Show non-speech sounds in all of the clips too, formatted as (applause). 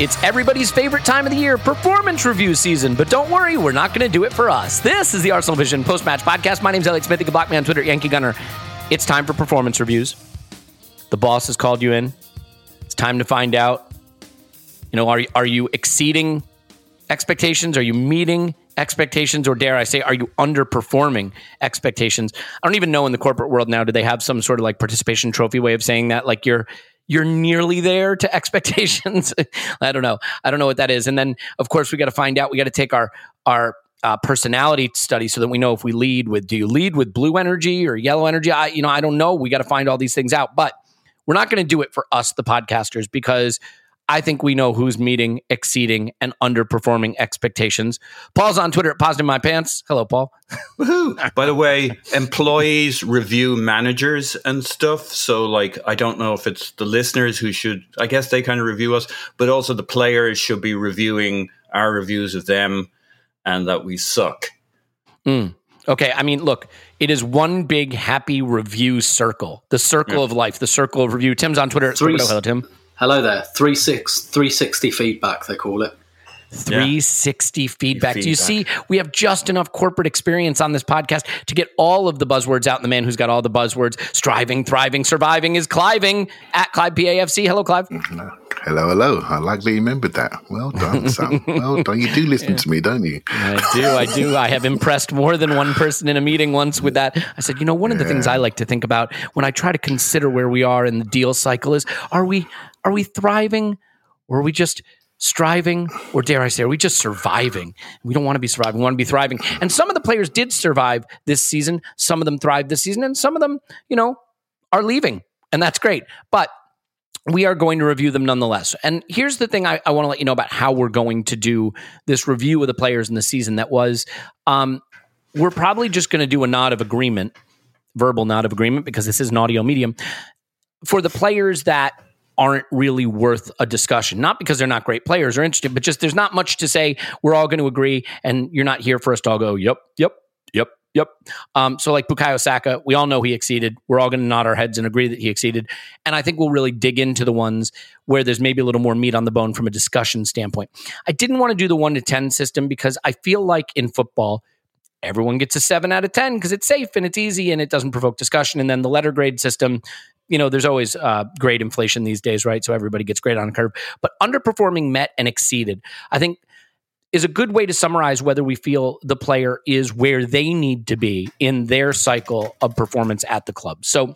It's everybody's favorite time of the year, performance review season. But don't worry, we're not going to do it for us. This is the Arsenal Vision post match podcast. My name's Elliot Smith. You can block me on Twitter, Yankee Gunner. It's time for performance reviews. The boss has called you in. It's time to find out. You know, are are you exceeding expectations? Are you meeting expectations, or dare I say, are you underperforming expectations? I don't even know in the corporate world now. Do they have some sort of like participation trophy way of saying that? Like you're you're nearly there to (laughs) expectations. I don't know. I don't know what that is. And then, of course, we got to find out. We got to take our our uh, personality study so that we know if we lead with do you lead with blue energy or yellow energy? I you know I don't know. We got to find all these things out, but we're not going to do it for us, the podcasters, because I think we know who's meeting, exceeding, and underperforming expectations. Paul's on Twitter at Positive My Pants. Hello, Paul. (laughs) By the way, employees review managers and stuff. So, like, I don't know if it's the listeners who should, I guess they kind of review us, but also the players should be reviewing our reviews of them and that we suck. Mm. Okay, I mean, look, it is one big happy review circle, the circle of life, the circle of review. Tim's on Twitter. at Three- Hello, Tim. Hello there. 36, 360 feedback, they call it. 360 feedback. Do you see we have just enough corporate experience on this podcast to get all of the buzzwords out? And the man who's got all the buzzwords, striving, thriving, surviving is Cliving at Clive PAFC. Hello, Clive. Hello, hello. I like that you remembered that. Well done, (laughs) Sam. well done. You do listen to me, don't you? I do, I do. I have impressed more than one person in a meeting once with that. I said, you know, one of the things I like to think about when I try to consider where we are in the deal cycle is are we are we thriving or are we just striving or dare I say are we just surviving? We don't want to be surviving, we want to be thriving. And some of the players did survive this season, some of them thrived this season and some of them, you know, are leaving. And that's great. But we are going to review them nonetheless. And here's the thing I, I want to let you know about how we're going to do this review of the players in the season that was um, we're probably just going to do a nod of agreement, verbal nod of agreement, because this is an audio medium, for the players that aren't really worth a discussion. Not because they're not great players or interesting, but just there's not much to say. We're all going to agree, and you're not here for us to all go, yep, yep, yep, yep. Um, so like Bukayo Saka, we all know he exceeded. We're all going to nod our heads and agree that he exceeded. And I think we'll really dig into the ones where there's maybe a little more meat on the bone from a discussion standpoint. I didn't want to do the one to 10 system because I feel like in football, everyone gets a seven out of 10 because it's safe and it's easy and it doesn't provoke discussion. And then the letter grade system, you know, there's always uh, grade inflation these days, right? So everybody gets grade on a curve. But underperforming met and exceeded, I think, is a good way to summarize whether we feel the player is where they need to be in their cycle of performance at the club. So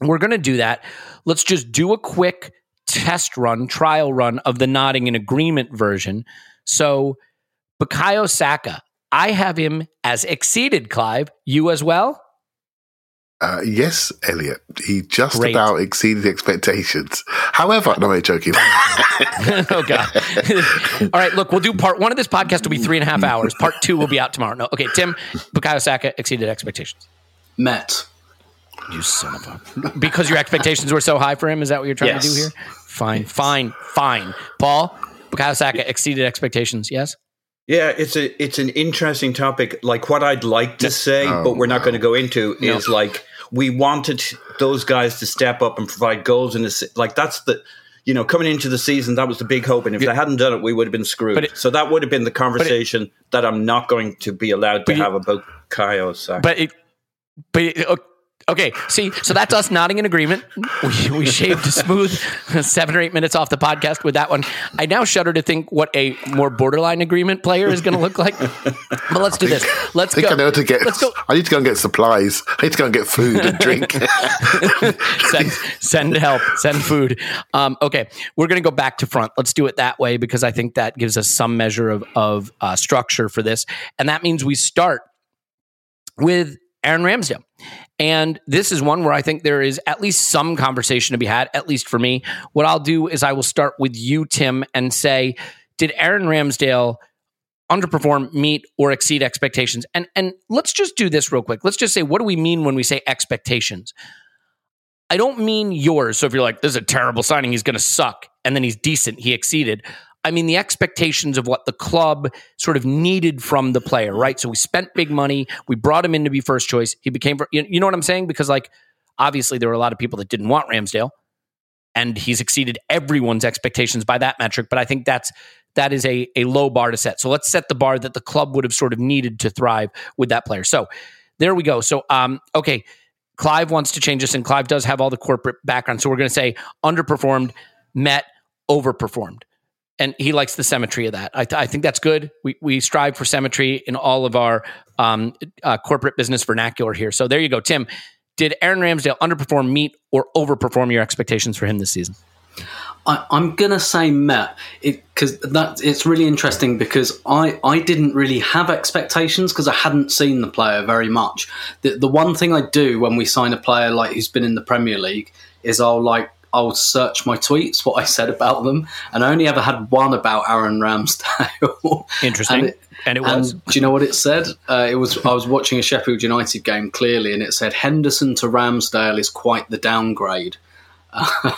we're going to do that. Let's just do a quick test run, trial run of the nodding in agreement version. So, Bukayo Saka, I have him as exceeded, Clive. You as well? Uh, yes, Elliot. He just Great. about exceeded expectations. However, no, I'm joking. (laughs) (laughs) oh, God. All right, look, we'll do part one of this podcast will be three and a half hours. Part two will be out tomorrow. No, okay, Tim, Bukayo Saka exceeded expectations. Met. You son of a. Because your expectations were so high for him. Is that what you're trying to do here? Fine, fine, fine. Paul, Bukayo Saka exceeded expectations. Yes. Yeah, it's a it's an interesting topic. Like what I'd like to say, Oh, but we're not no. going to go into is like we wanted those guys to step up and provide goals in this. Like that's the you know coming into the season that was the big hope, and if they hadn't done it, we would have been screwed. It- so that would have been the conversation that I'm not going to be allowed to you- have about Kyle Saka. But it, but it, o- okay. See, so that's us nodding in agreement. We, we shaved a smooth seven or eight minutes off the podcast with that one. I now shudder to think what a more borderline agreement player is going to look like. But let's do this. Let's think go. I know to get. Let's go. I need to go and get supplies. I need to go and get food and drink. (laughs) (laughs) send, send help, send food. Um, okay, we're going to go back to front. Let's do it that way because I think that gives us some measure of, of uh, structure for this. And that means we start with Aaron Ramsdale. And this is one where I think there is at least some conversation to be had, at least for me. What I'll do is I will start with you, Tim, and say, did Aaron Ramsdale underperform, meet, or exceed expectations? And and let's just do this real quick. Let's just say, what do we mean when we say expectations? I don't mean yours. So if you're like, this is a terrible signing, he's to suck, and then he's decent, he exceeded. I mean the expectations of what the club sort of needed from the player, right? So we spent big money, we brought him in to be first choice. He became, you know what I'm saying? Because like, obviously there were a lot of people that didn't want Ramsdale, and he's exceeded everyone's expectations by that metric. But I think that's that is a a low bar to set. So let's set the bar that the club would have sort of needed to thrive with that player. So there we go. So um, okay. Clive wants to change this, and Clive does have all the corporate background. So we're going to say underperformed, met, overperformed. And he likes the symmetry of that. I, th- I think that's good. We, we strive for symmetry in all of our um, uh, corporate business vernacular here. So there you go. Tim, did Aaron Ramsdale underperform, meet, or overperform your expectations for him this season? I, I'm gonna say Met because that it's really interesting because I, I didn't really have expectations because I hadn't seen the player very much. The the one thing I do when we sign a player like who's been in the Premier League is I'll like I'll search my tweets what I said about them, and I only ever had one about Aaron Ramsdale. (laughs) Interesting. And it- And it and was. do you know what it said? Uh, it was I was watching a Sheffield United game clearly, and it said Henderson to Ramsdale is quite the downgrade. (laughs) Uh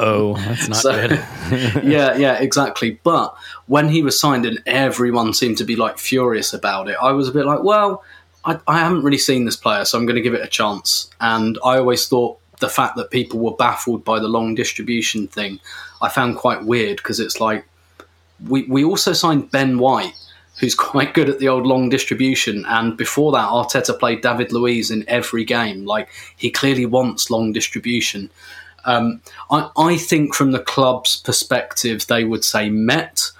oh, that's not So- good. (laughs) yeah, yeah, exactly. But when he was signed and everyone seemed to be like furious about it, I was a bit like, well, I, I haven't really seen this player, so I'm going to give it a chance. And I always thought the fact that people were baffled by the long distribution thing, I found quite weird because it's like we we also signed Ben White. Who's (laughs) quite good at the old long distribution, and before that, Arteta played David Luiz in every game. Like he clearly wants long distribution. Um, I, I think from the club's perspective, they would say met.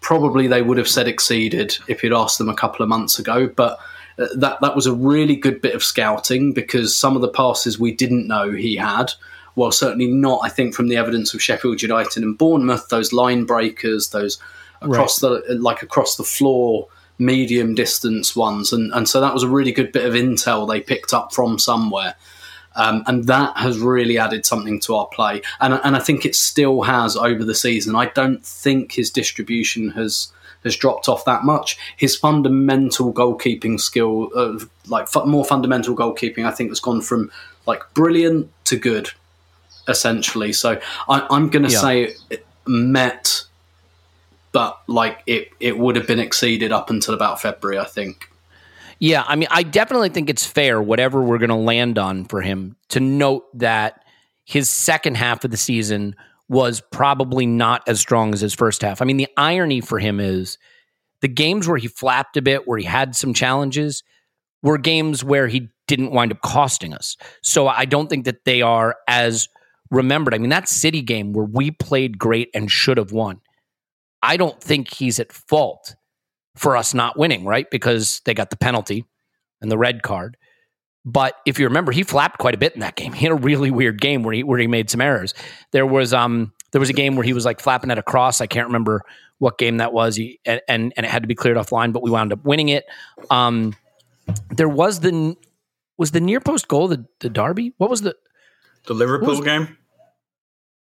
Probably they would have said exceeded if you'd asked them a couple of months ago. But that that was a really good bit of scouting because some of the passes we didn't know he had. Well, certainly not. I think from the evidence of Sheffield United and Bournemouth, those line breakers, those across the like across the floor medium distance ones, and and so that was a really good bit of intel they picked up from somewhere. Um, and that has really added something to our play. And, and I think it still has over the season. I don't think his distribution has has dropped off that much. His fundamental goalkeeping skill, uh, like fu- more fundamental goalkeeping, I think has gone from like brilliant to good, essentially. So I, I'm going to Yeah. say met, but like it it would have been exceeded up until about February, I think. Yeah, I mean, I definitely think it's fair, whatever we're going to land on for him, to note that his second half of the season was probably not as strong as his first half. I mean, the irony for him is the games where he flapped a bit, where he had some challenges, were games where he didn't wind up costing us. So I don't think that they are as remembered. I mean, that City game where we played great and should have won, I don't think he's at fault for us not winning, right? Because they got the penalty and the red card. But if you remember, he flapped quite a bit in that game. (laughs) He had a really weird game where he where he made some errors. There was um there was a game where he was like flapping at a cross. I can't remember what game that was. He, and, and and it had to be cleared offline, but we wound up winning it. Um, there was the was the near post goal the the derby. What was the the Liverpool Who's- game.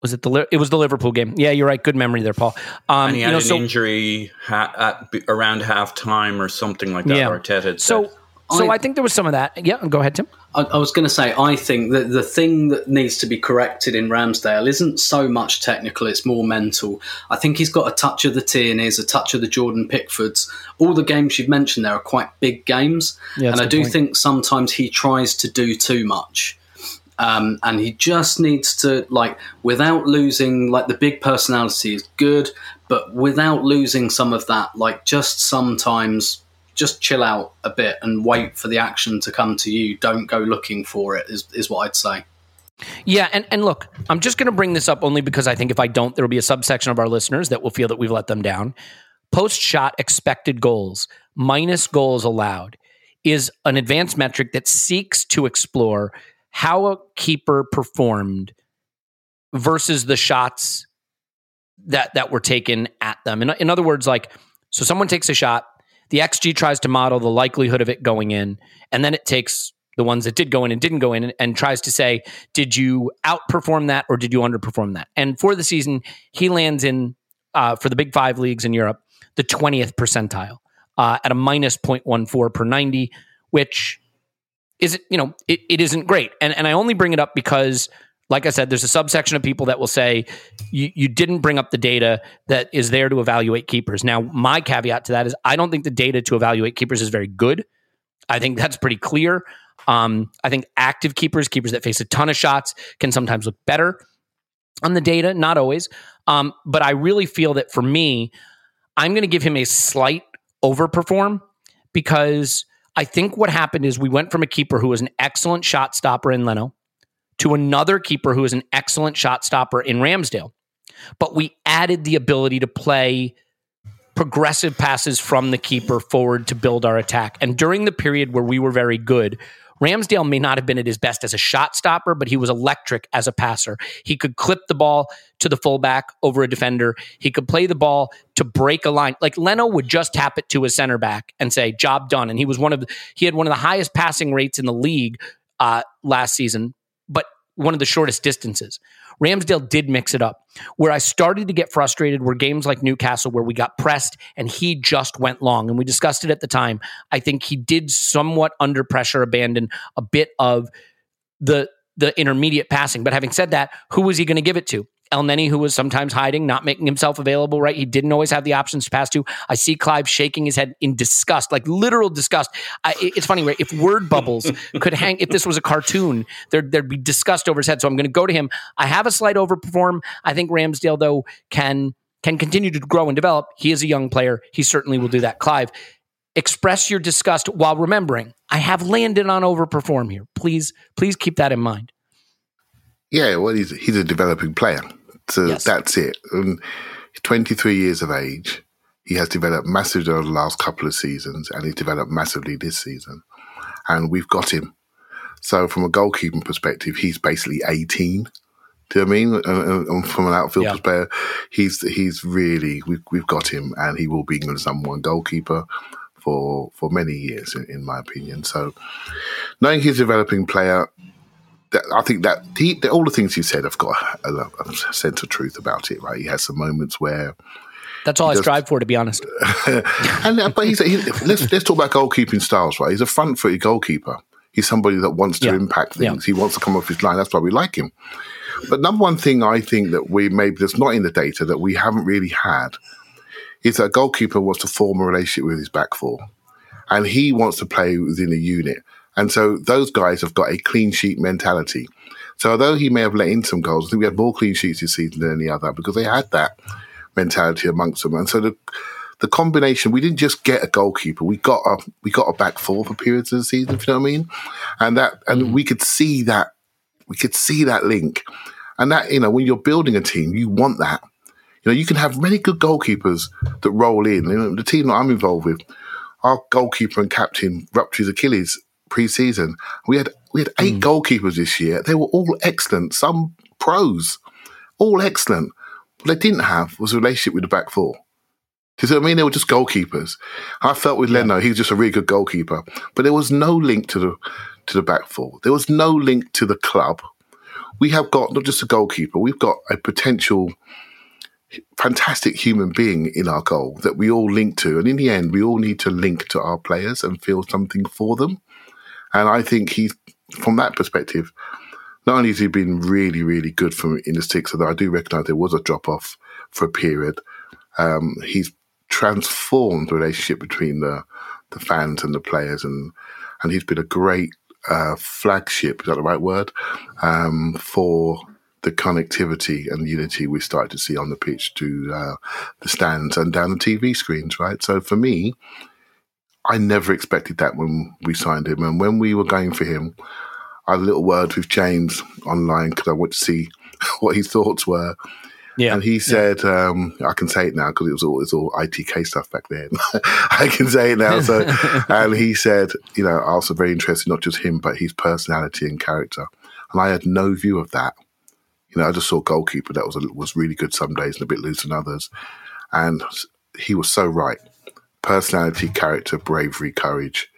Was it the it was the Liverpool game? Yeah, you're right. Good memory there, Paul. Um, And he you had know, an so injury ha- at, around half time or something like that. yeah. Arteta had so said. So I- I think there was some of that. Yeah, go ahead, Tim. I, I was going to say, I think that the thing that needs to be corrected in Ramsdale isn't so much technical; it's more mental. I think he's got a touch of the Tierney's, a touch of the Jordan Pickfords. All the games you've mentioned there are quite big games, Yeah, and I do point. think sometimes he tries to do too much. Um, and he just needs to like without losing like the big personality is good but without losing some of that like just sometimes just chill out a bit and wait for the action to come to you don't go looking for it is, is what i'd say Yeah, and, and look, I'm just going to bring this up only because I think if I don't, there will be a subsection of our listeners that will feel that we've let them down. Post shot expected goals minus goals allowed is an advanced metric that seeks to explore how a keeper performed versus the shots that that were taken at them. In, in other words, like so someone takes a shot, the XG tries to model the likelihood of it going in, and then it takes the ones that did go in and didn't go in and, and tries to say, did you outperform that or did you underperform that? And for the season, he lands in uh, for the big five leagues in Europe, the 20th percentile uh, at a minus 0.14 per 90, which is you know it, it isn't great. And and I only bring it up because like I said, there's a subsection of people that will say you, you didn't bring up the data that is there to evaluate keepers. Now, my caveat to that is I don't think the data to evaluate keepers is very good. I think that's pretty clear. Um, I think active keepers, keepers that face a ton of shots, can sometimes look better on the data, not always. Um, but I really feel that for me, I'm going to give him a slight overperform because I think what happened is we went from a keeper who was an excellent shot stopper in Leno to another keeper who is an excellent shot stopper in Ramsdale. But we added the ability to play progressive passes from the keeper forward to build our attack. And during the period where we were very good, Ramsdale may not have been at his best as a shot stopper, but he was electric as a passer. He could clip the ball to the fullback over a defender. He could play the ball to break a line. Like Leno would just tap it to his center back and say, "Job done." And he was one of the, he had one of the highest passing rates in the league uh, last season, one of the shortest distances. Ramsdale did mix it up. Where I started to get frustrated were games like Newcastle, where we got pressed and he just went long. And we discussed it at the time. I think he did somewhat under pressure abandon a bit of the the intermediate passing. But having said that, who was he going to give it to? Elneny, who was sometimes hiding, not making himself available, right? He didn't always have the options to pass to. I see Clive shaking his head in disgust, like literal disgust. I, it's funny, right? If word bubbles could hang, if this was a cartoon, there'd, there'd be disgust over his head. So I'm going to go to him. I have a slight overperform. I think Ramsdale, though, can can continue to grow and develop. He is a young player. He certainly will do that. Clive, express your disgust while remembering I have landed on overperform here. Please, please keep that in mind. Yeah, well, he's he's a developing player, so Yes. that's it. And he's 23 years of age. He has developed massively over the last couple of seasons, and he's developed massively this season. And we've got him. So, from a goalkeeping perspective, he's basically 18. Do you know what I mean? And, and- from an outfield Yeah. player, he's he's really we've we've got him, and he will be England's number one goalkeeper for for many years, in, in my opinion. So, knowing he's a developing player, I think that he, all the things you said have got a, a, sense of truth about it, right? He has some moments where, That's all I does- strive for, to be honest. (laughs) and uh, but he's, he, let's let's talk about goalkeeping styles, right? He's a front-footed goalkeeper. He's somebody that wants to Yeah. impact Yeah. things. He wants to come off his line. That's why we like him. But number one thing I think that we maybe that's not in the data that we haven't really had is that a goalkeeper wants to form a relationship with his back four, and he wants to play within a unit. And so those guys have got a clean sheet mentality. So although he may have let in some goals, I think we had more clean sheets this season than any other because they had that mentality amongst them. And so the the combination, we didn't just get a goalkeeper, we got a we got a back four for periods of the season, if you know what I mean. And that and mm. we could see that we could see that link. And that, you know, when you're building a team, you want that. You know, you can have many good goalkeepers that roll in. You know, the team that I'm involved with, our goalkeeper and captain ruptured his Achilles pre-season. We had we had eight mm. goalkeepers this year. They were all excellent. Some pros, all excellent. What they didn't have was a relationship with the back four. Do you see what I mean? They were just goalkeepers. I felt with Leno, he was just a really good goalkeeper, but there was no link to the to the back four. There was no link to the club. we have got not just a goalkeeper, we've got a potential fantastic human being in our goal that we all link to. And in the end, we all need to link to our players and feel something for them. And I think he's, from that perspective, not only has he been really, really good from in the six, although I do recognise there was a drop off for a period, um, he's transformed the relationship between the the fans and the players, and and he's been a great uh, flagship. Is that the right word um, for the connectivity and unity we started to see on the pitch to uh, the stands and down the TV screens? Right. So for me, I never expected that when we signed him, and when we were going for him, I had a little word with James online because I wanted to see (laughs) what his thoughts were. Yeah. And he said, um, I can say it now because it was all, it was all ITK stuff back then. (laughs) I can say it now. So, (laughs) and he said, you know, I was very interested, not just him, but his personality and character. And I had no view of that. You know, I just saw goalkeeper that was, was really good some days and a bit loose in others. And he was so right. Personality, character, bravery, courage.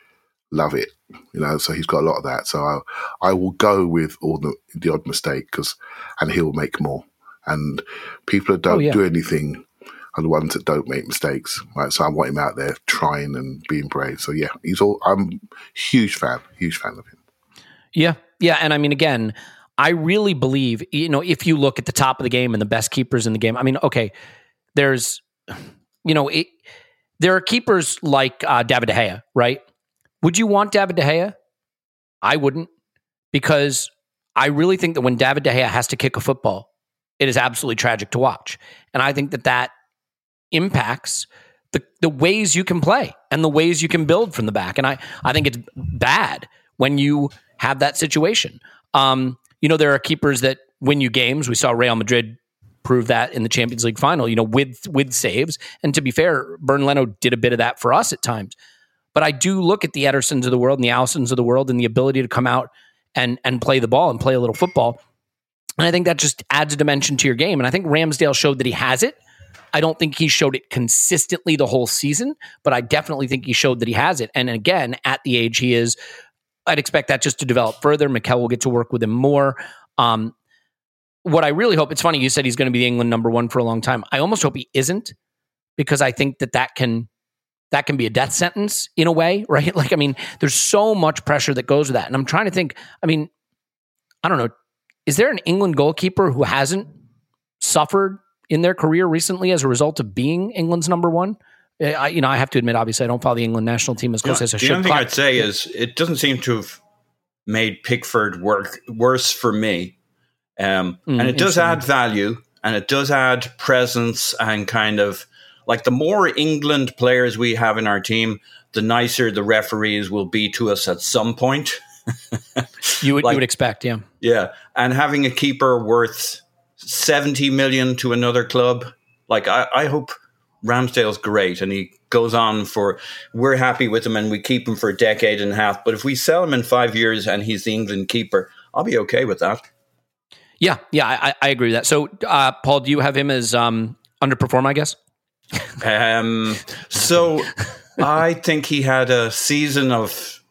Love it. You know, so he's got a lot of that. So I, I will go with all the, the odd mistake because, and he'll make more and people that don't Oh, yeah. do anything are the ones that don't make mistakes. Right, so I want him out there trying and being brave. So yeah, he's all. I'm huge fan, huge fan of him. Yeah. Yeah. And I mean, again, I really believe, you know, if you look at the top of the game and the best keepers in the game, I mean, okay, there's, you know, it, there are keepers like uh, David De Gea, right? Would you want David De Gea? I wouldn't, because I really think that when David De Gea has to kick a football, it is absolutely tragic to watch. And I think that that impacts the, the ways you can play and the ways you can build from the back. And I, I think it's bad when you have that situation. Um, you know, there are keepers that win you games. We saw Real Madrid prove that in the Champions League final, you know, with with saves. And to be fair, Bernd Leno did a bit of that for us at times. But I do look at the Edersons of the world and the Alissons of the world and the ability to come out and and play the ball and play a little football. And I think that just adds a dimension to your game. And I think Ramsdale showed that he has it. I don't think he showed it consistently the whole season, but I definitely think he showed that he has it. And again, at the age he is, I'd expect that just to develop further. Mikel will get to work with him more. Um, what I really hope, it's funny, you said he's going to be the England number one for a long time. I almost hope he isn't because I think that that can that can be a death sentence in a way, (laughs) right? Like, I mean, there's so much pressure that goes with that. And I'm trying to think, I mean, I don't know, is there an England goalkeeper who hasn't suffered in their career recently as a result of being England's number one? Eh, I, you know, I have to admit, obviously, I don't follow the England national team as close as I should. the only thing I'd say is it doesn't seem to have made Pickford work worse for me, um, Mm, and it does add value and it does add presence and kind of like the more England players we have in our team, the nicer the referees will be to us at some point. (laughs) you would like- you would expect, yeah. Yeah, and having a keeper worth seventy million to another club, like I, I hope Ramsdale's great, and he goes on for. We're happy with him, and we keep him for a decade and a half. But if we sell him in five years and he's the England keeper, I'll be okay with that. Yeah, yeah, I, I agree with that. So, uh, Paul, do you have him as um, underperform? I guess. Um, so I think he had a season of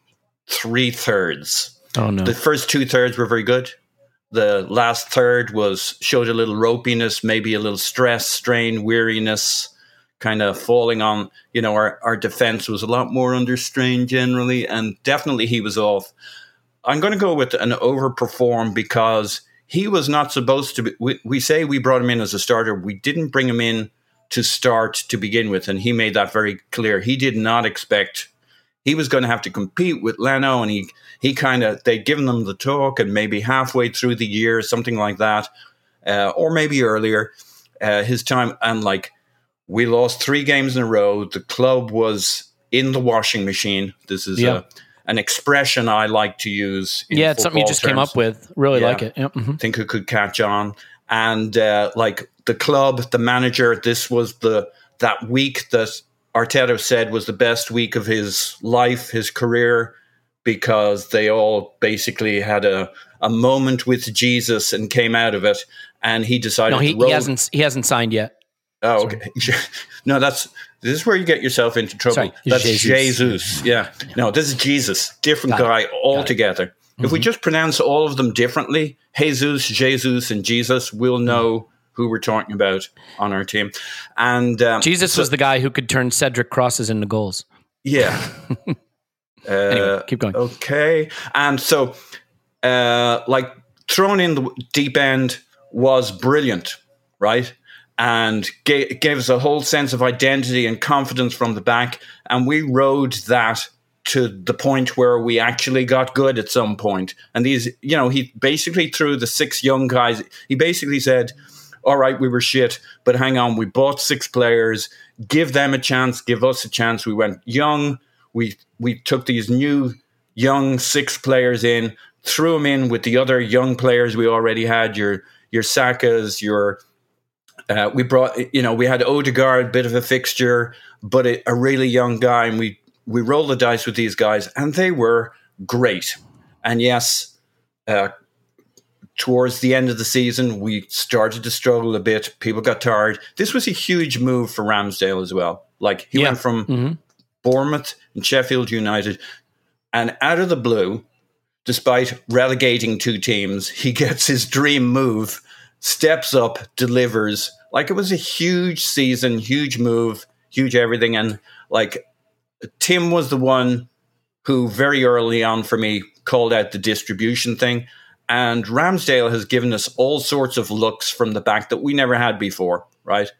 three thirds. Oh no. The first two thirds were very good. The last third was showed a little ropiness, maybe a little stress, strain, weariness, kind of falling on. You know, our our defense was a lot more under strain generally, and definitely he was off. I'm going to go with an overperform because he was not supposed to be. We, we say we brought him in as a starter. We didn't bring him in to start to begin with, and he made that very clear. He did not expect he was going to have to compete with Leno, and he he kind of they'd given them the talk, and maybe halfway through the year, something like that, uh, or maybe earlier, uh, his time, and like we lost three games in a row. The club was in the washing machine. This is Yeah. a, an expression I like to use. in yeah, it's something you just came up with. Really Yeah. like it. Yeah. mhm. think it could catch on. And uh, like the club, the manager, this was the that week that Arteta said was the best week of his life, his career, because they all basically had a a moment with Jesus and came out of it. And he decided No, he, to roll. he hasn't he hasn't signed yet. Oh, okay. (laughs) no, that's this is where you get yourself into trouble. Sorry, that's Jesus. Jesus. Yeah. No, this is Jesus. Different Got it. guy altogether. If we just pronounce all of them differently, Jesus, Jesus, and Jesus, we'll know who we're talking about on our team. And um, Jesus was the guy who could turn Cedric crosses into goals. yeah. (laughs) Uh, Anyway, keep going. Okay. And so, uh, like, thrown in the deep end was brilliant, right? And ga- gave us a whole sense of identity and confidence from the back. And we rode that to the point where we actually got good at some point. And these, you know, he basically threw the six young guys, he basically said, all right, we were shit, but hang on, we bought six players, give them a chance, give us a chance. We went young, we we took these new young six players in, threw them in with the other young players we already had. Your your Sakas, your uh, we brought you know we had Odegaard, bit of a fixture, but a, a really young guy, and we we rolled the dice with these guys, and they were great. And yes, uh, towards the end of the season, we started to struggle a bit. People got tired. This was a huge move for Ramsdale as well. Like he Yeah. went from Mhm. Bournemouth and Sheffield United, and out of the blue, despite relegating two teams, he (laughs) gets his dream move, steps up, delivers. Like it was a huge season, huge move, huge everything. And like Tim was the one who very early on for me called out the distribution thing. And Ramsdale has given us all sorts of looks from the back that we never had before, right?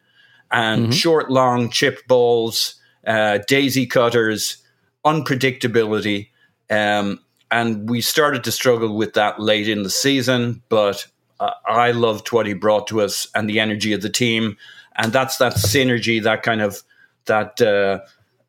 And short, long chip balls, uh, daisy cutters, unpredictability. Um, and we started to struggle with that late in the season, but uh, I loved what he brought to us and the energy of the team. And that's that synergy, that kind of that uh,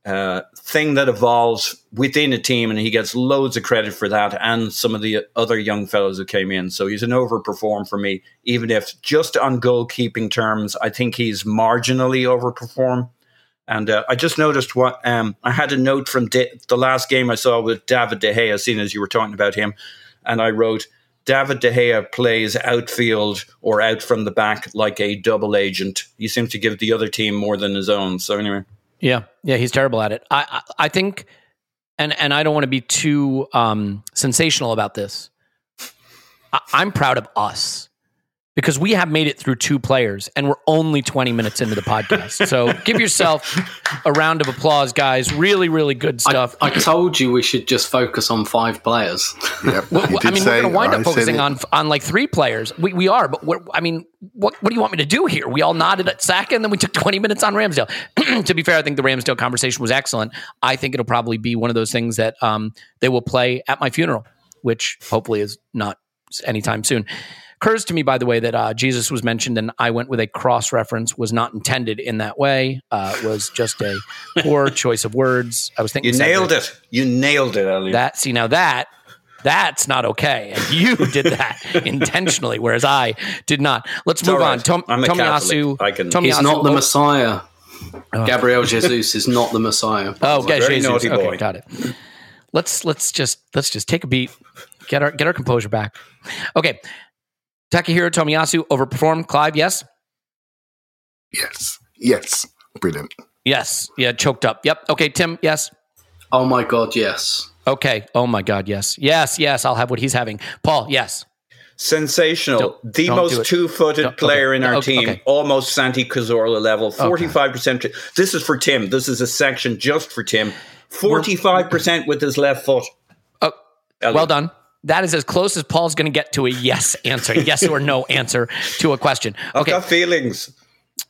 uh, thing that evolves within a team, and he gets loads of credit for that, and some of the other young fellows who came in. So he's an overperform for me, even if just on goalkeeping terms, I think he's marginally overperform. And uh, I just noticed what um, I had a note from the last game I saw with David De Gea, as seeing as you were talking about him, and I wrote. David De Gea plays outfield or out from the back like a double agent. He seems to give the other team more than his own. So anyway, Yeah, yeah, he's terrible at it. I, I, I think, and and I don't want to be too um, sensational about this. I, I'm proud of us because we have made it through two players, and we're only 20 minutes into the podcast. So give yourself a round of applause, guys. Really, really good stuff. I told you we should just focus on five players. Yep. (laughs) Well, I did mean, say- we're going to wind up said focusing on on like three players. We, we are, but we're, I mean, what what do you want me to do here? We all nodded at Saka, and then we took twenty minutes on Ramsdale. (clears throat) to be fair, I think the Ramsdale conversation was excellent. I think it'll probably be one of those things that um, they will play at my funeral, which hopefully is not anytime soon. Occurs to me, by the way, that uh, Jesus was mentioned, and I went with a cross reference. Was not intended in that way. Uh, was just a poor choice of words. I was thinking you Cedric. nailed it. You nailed it, Elliot. That see now that that's not okay, and you (laughs) did that intentionally, whereas I did not. Let's move all on. right. Tom, I'm a Tomiyasu. I can- Tomiyasu- He's not the oh, Messiah. Gabriel (laughs) Jesus is not the Messiah. Oh, okay, Very Jesus. naughty Okay, got it. Let's let's just let's just take a beat, get our get our composure back. Okay, Takahiro Tomiyasu overperformed. Clive, yes, Yes. Yes. Brilliant. yes, yeah, choked up. Yep. Okay, Tim, yes. Oh my God, yes. Okay. Oh my God, yes, yes, yes. I'll have what he's having. Paul, yes. Sensational. Don't- the don't most two-footed player okay. in our Okay, team, okay. almost Santi Cazorla level. Forty-five percent. This is for Tim. This is a section just for Tim. Forty-five percent with his left foot. Oh, well done. That is as close as Paul's going to get to a yes answer, yes or no answer to a question. I've Okay, got feelings.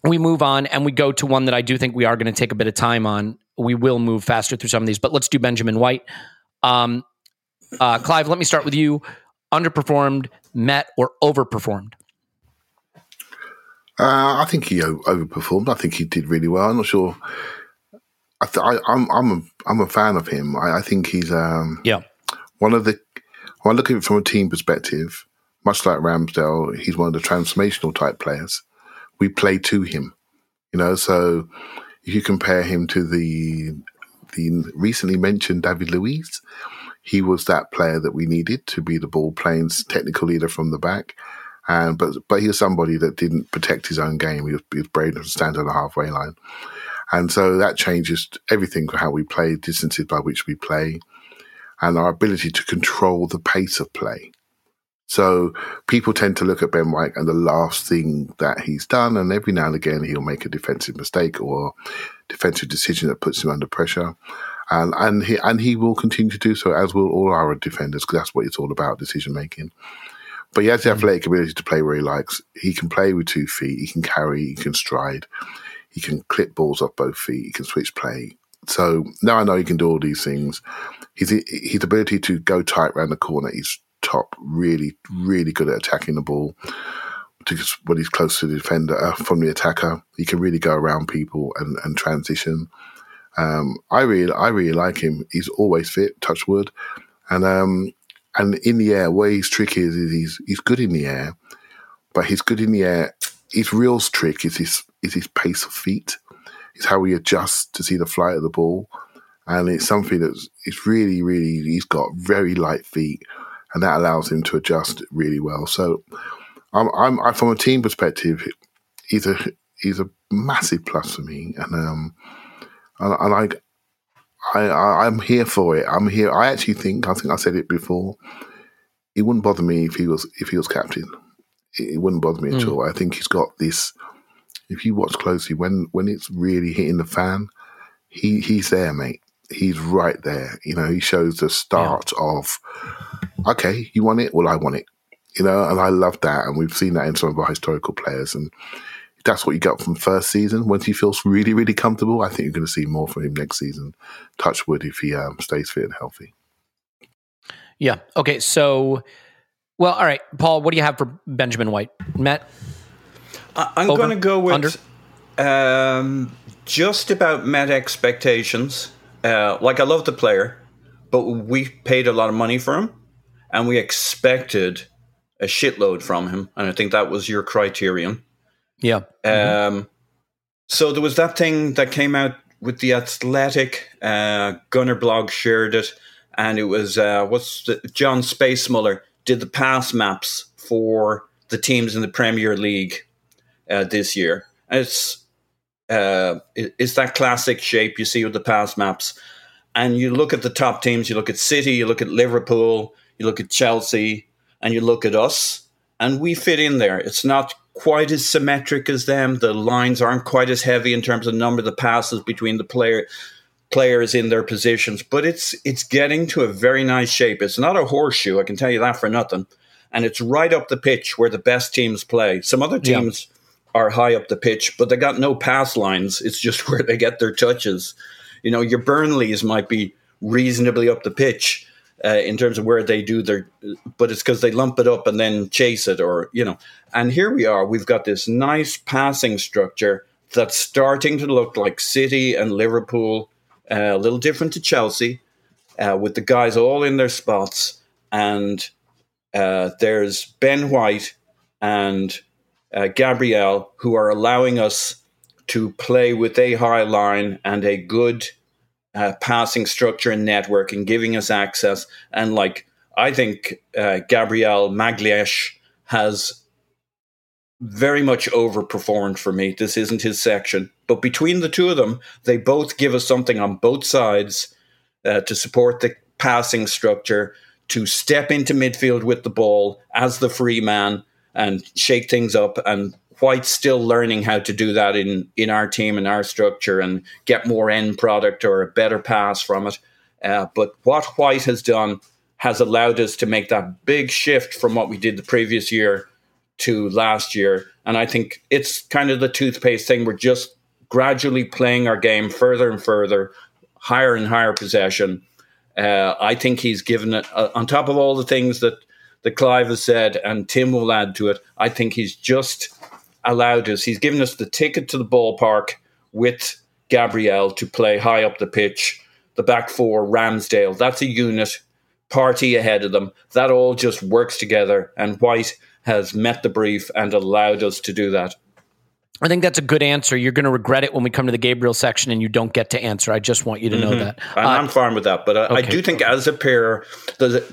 we move on and we go to one that I do think we are going to take a bit of time on. We will move faster through some of these, but let's do Benjamin White. Um, uh, Clive, let me start with you. Underperformed, met, or overperformed? Uh, I think he overperformed. I think he did really well. I'm not sure. I th- I, I'm I'm a I'm a fan of him. I, I think he's um, Yeah. one of the. When I look at it from a team perspective, much like Ramsdale, he's one of the transformational type players. We play to him, you know. So if you compare him to the the recently mentioned David Luiz, he was that player that we needed to be the ball playing technical leader from the back. And but but he was somebody that didn't protect his own game. He was, he was brave enough to stand on the halfway line, and so that changes everything for how we play, distances by which we play. And our ability to control the pace of play. So people tend to look at Ben White and the last thing that he's done, and every now and again he'll make a defensive mistake or defensive decision that puts him under pressure. And and he and he will continue to do so, as will all our defenders, because that's what it's all about, decision making. But he has the mm. athletic ability to play where he likes. He can play with two feet. He can carry. He can stride. He can clip balls off both feet. He can switch play. So now I know he can do all these things. His his ability to go tight around the corner is top. Really, really good at attacking the ball. Because when he's close to the defender uh, from the attacker, he can really go around people and, and transition. Um, I really, I really like him. He's always fit, touch wood, and um, and in the air, where his trick is, is he's he's good in the air, but he's good in the air. His real trick is his is his pace of feet. It's how he adjusts to see the flight of the ball, and it's something that's it's really, really. He's got very light feet, and that allows him to adjust really well. So, I'm, I'm I, from a team perspective, he's a he's a massive plus for me, and um, and, and I I, I am here for it. I'm here. I actually think I think I said it before. It wouldn't bother me if he was if he was captain. It, it wouldn't bother me mm. at all. I think he's got this. If you watch closely, when when it's really hitting the fan, he he's there, mate. He's right there. You know, he shows the start yeah. of. Okay, you want it? Well, I want it. You know, and I love that, and we've seen that in some of our historical players, and that's what you got from first season. Once he feels really, really comfortable, I think you're going to see more from him next season. Touch wood if he um, stays fit and healthy. Yeah. Okay. So, well, all right, Paul. What do you have for Benjamin White, Matt? I'm going to go with um, just about met expectations. Uh, like I love the player, but we paid a lot of money for him, and we expected a shitload from him, and I think that was your criterion. Yeah. Mm-hmm. Um, so there was that thing that came out with the Athletic. Uh, Gunner blog shared it, and it was uh, what's the, John Spacemuller did the pass maps for the teams in the Premier League uh, this year. And it's uh, it's that classic shape you see with the pass maps, and you look at the top teams. You look at City, you look at Liverpool, you look at Chelsea, and you look at us, and we fit in there. It's not quite as symmetric as them. The lines aren't quite as heavy in terms of number of the passes between the player players in their positions, but it's it's getting to a very nice shape. It's not a horseshoe, I can tell you that for nothing. And it's right up the pitch where the best teams play. Some other teams yeah. Are high up the pitch, but they got no pass lines. It's just (laughs) where they get their touches. You know, your Burnleys might be reasonably up the pitch, uh, in terms of where they do their, but it's because they lump it up and then chase it, or you know. And here we are. We've got this nice passing structure that's starting to look like City and Liverpool, uh, a little different to Chelsea, uh, with the guys all in their spots. And uh, there's Ben White and uh, Gabriel who are allowing us to play with a high line and a good uh, passing structure and network and giving us access. And like, I think uh, Gabriel Magalhaes has very much overperformed for me. This isn't his section. But between the two of them, they both give us something on both sides uh, to support the passing structure, to step into midfield with the ball as the free man and shake things up and White still learning how to do that in in our team and our structure and get more end product or a better pass from it. Uh, but what White has done has allowed us to make that big shift from what we did the previous year to last year. And I think it's kind of the toothpaste thing. We're just gradually playing our game further and further, higher and higher possession. Uh, I think he's given it, uh, on top of all the things that, that Clive has said, and Tim will add to it, I think he's just allowed us, he's given us the ticket to the ballpark with Gabriel to play high up the pitch. The back four, Ramsdale, that's a unit, party ahead of them. That all just works together. And White has met the brief and allowed us to do that. I think that's a good answer. You're going to regret it when we come to the Gabriel section and you don't get to answer. I just want you to know mm-hmm. that. Uh, I'm fine with that, but I, okay. I do think as a pair,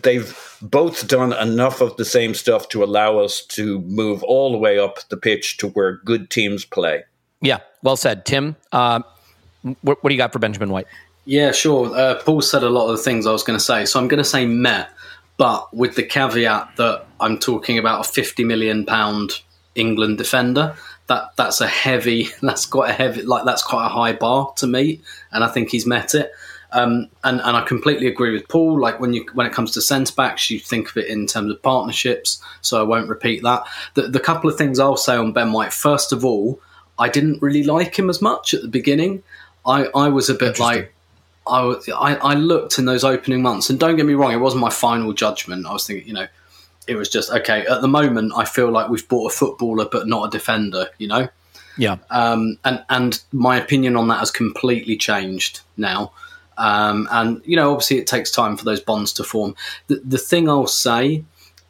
they've both done enough of the same stuff to allow us to move all the way up the pitch to where good teams play. Yeah, well said, Tim. Uh, what, what, do you got for Benjamin White? Yeah, sure. Uh, Paul said a lot of the things I was going to say, so I'm going to say Met, but with the caveat that I'm talking about a 50 million pound England defender. That that's a heavy. (laughs) That's quite a heavy. Like that's quite a high bar to meet, and I think he's met it. Um, and and I completely agree with Paul. Like when you when it comes to centre backs, you think of it in terms of partnerships. So I won't repeat that. The, the couple of things I'll say on Ben White. First of all, I didn't really like him as much at the beginning. I I was a bit like. I, was- I, I looked in those opening months, and don't get me wrong, it wasn't my final judgment. I was thinking, you know, it was just okay. At the moment, I feel like we've bought a footballer, but not a defender. You know, Yeah. um, and and my opinion on that has completely changed now. Um, and you know, obviously, it takes time for those bonds to form. The, the thing I'll say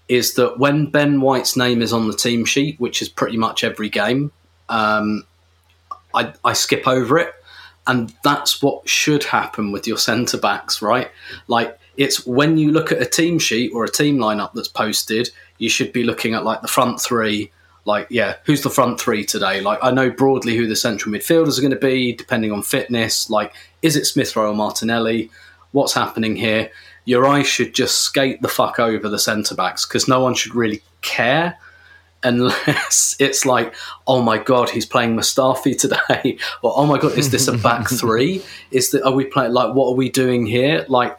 is that when Ben White's name is on the team sheet, which is pretty much every game, um, I, I skip over it, and that's what should happen with your centre backs, right? Like it's when you look at a team sheet or a team lineup that's posted, you should be looking at like the front three. Like, yeah, who's the front three today? Like, I know broadly who the central midfielders are going to be, depending on fitness. Like, is it Smith Rowe or Martinelli? What's happening here? Your eyes should just skate the fuck over the centre backs because no one should really care unless (laughs) it's like, oh my god, he's playing Mustafi today, (laughs) or oh my god, is this a back (laughs) three? Is that are we playing like what are we doing here? Like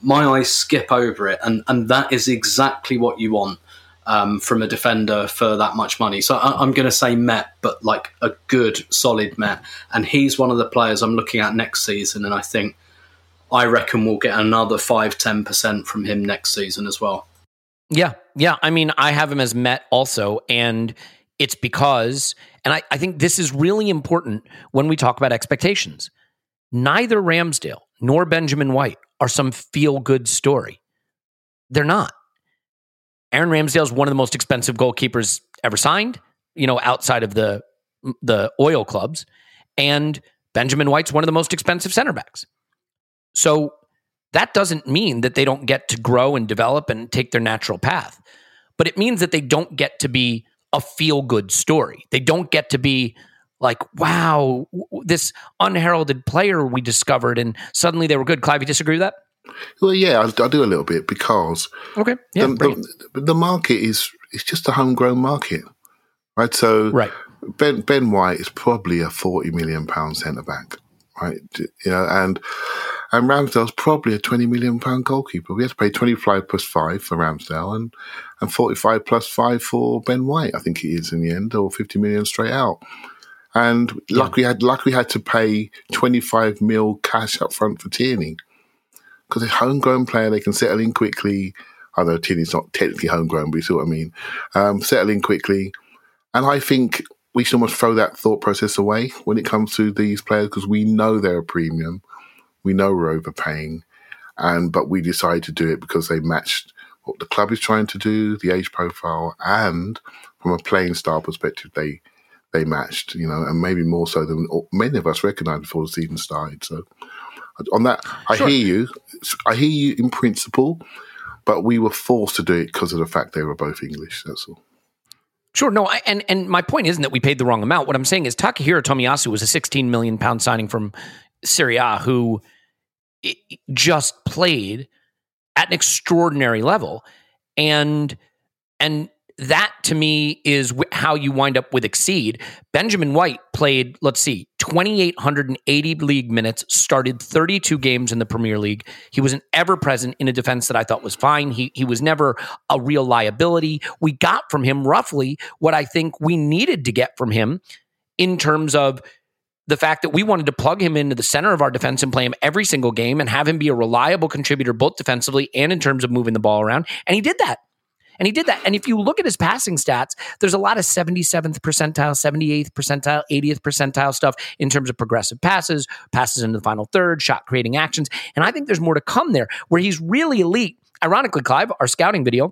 my eyes skip over it, and and that is exactly what you want um, from a defender for that much money. So I, I'm going to say Met, but like a good solid Met, and he's one of the players I'm looking at next season, and I think. I reckon we'll get another 5 10% from him next season as well. Yeah. Yeah. I mean, I have him as Met also. And it's because, and I, I think this is really important when we talk about expectations. Neither Ramsdale nor Benjamin White are some feel good story. They're not. Aaron Ramsdale is one of the most expensive goalkeepers ever signed, you know, outside of the the oil clubs. And Benjamin White's one of the most expensive center backs. So that doesn't mean that they don't get to grow and develop and take their natural path, but it means that they don't get to be a feel good story. They don't get to be like, wow, this unheralded player we discovered and suddenly they were good. Clive, you disagree with that? Well, yeah, I, I do a little bit because Okay. Yeah. the, the, the market is it's just a homegrown market, right? So Right. Ben Ben White is probably a forty million pound centre back, right? You know, and and Ramsdale's probably a twenty million pound goalkeeper. We have to pay twenty five plus five for Ramsdale and and forty five plus five for Ben White. I think it is in the end, or fifty million straight out. And luck we had luck we had to pay twenty five mil cash up front for Tierney. Because a homegrown player they can settle in quickly. Although Tierney's not technically homegrown, but you see what I mean. Um, settle in quickly, and I think we should almost throw that thought process away when it comes to these players because we know they're a premium, we know we're overpaying, and but we decide to do it because they matched what the club is trying to do, the age profile, and from a playing style perspective, they they matched, you know, and maybe more so than many of us recognised before the season started. So on that, I hear you. I hear you in principle, but we were forced to do it because of the fact they were both English. That's all. Sure. No, I, and and my point isn't that we paid the wrong amount. What I'm saying is Takahiro Tomiyasu was a 16 million pound signing from Serie A who just played at an extraordinary level, and and that to me is how you wind up with exceed. Benjamin White played, let's see, 2,880 league minutes, started 32 games in the Premier League. He was an ever present in a defense that I thought was fine. He he was never a real liability. We got from him roughly what I think we needed to get from him in terms of the fact that we wanted to plug him into the center of our defense and play him every single game and have him be a reliable contributor both defensively and in terms of moving the ball around. And he did that. And he did that. And if you look at his passing stats, there's a lot of 77th percentile, 78th percentile, 80th percentile stuff in terms of progressive passes, passes into the final third, shot creating actions. And I think there's more to come there where he's really elite. Ironically, Clive, our scouting video,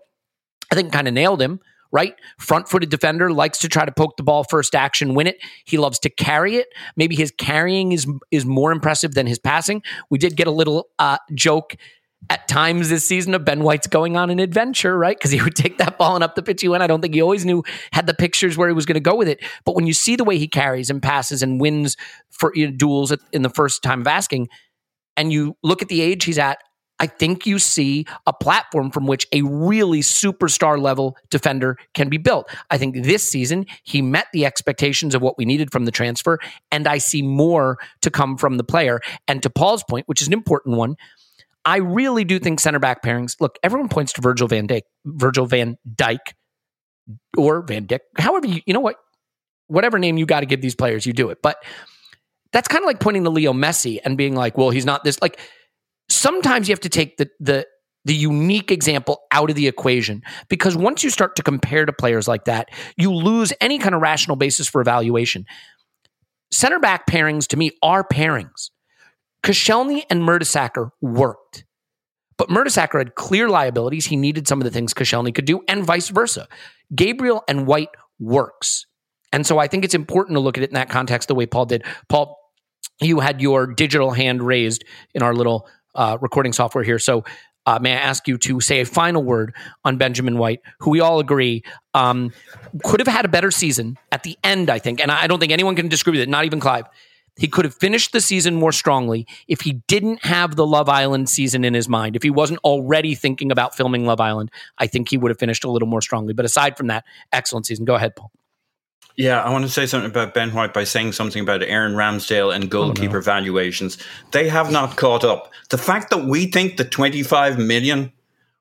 I think kind of nailed him, right? Front footed defender, likes to try to poke the ball first action, win it. He loves to carry it. Maybe his carrying is is more impressive than his passing. We did get a little uh, joke at times this season of Ben White's going on an adventure, right? Because he would take that ball and up the pitch he went. I don't think he always knew had the pictures where he was going to go with it. But when you see the way he carries and passes and wins for you know, duels at, in the first time of asking, and you look at the age he's at, I think you see a platform from which a really superstar level defender can be built. I think this season he met the expectations of what we needed from the transfer, and I see more to come from the player. And to Paul's point, which is an important one, I really do think center back pairings. Look, everyone points to Virgil van Dijk, Virgil van Dyke, or Van Dyck. However, you you know what, whatever name you got to give these players, you do it. But that's kind of like pointing to Leo Messi and being like, well, he's not this. Like sometimes you have to take the the the unique example out of the equation because once you start to compare to players like that, you lose any kind of rational basis for evaluation. Center back pairings to me are pairings. Koscielny and Mertesacker worked. But Mertesacker had clear liabilities. He needed some of the things Koscielny could do, and vice versa. Gabriel and White works. And so I think it's important to look at it in that context the way Paul did. Paul, you had your digital hand raised in our little uh, recording software here. So uh, may I ask you to say a final word on Benjamin White, who we all agree um, could have had a better season at the end, I think. And I don't think anyone can disagree with it, not even Clive. He could have finished the season more strongly if he didn't have the Love Island season in his mind. If he wasn't already thinking about filming Love Island, I think he would have finished a little more strongly. But aside from that, excellent season. Go ahead, Paul. Yeah, I want to say something about Ben White by saying something about Aaron Ramsdale and oh, goalkeeper valuations. They have not caught up. The fact that we think the 25 million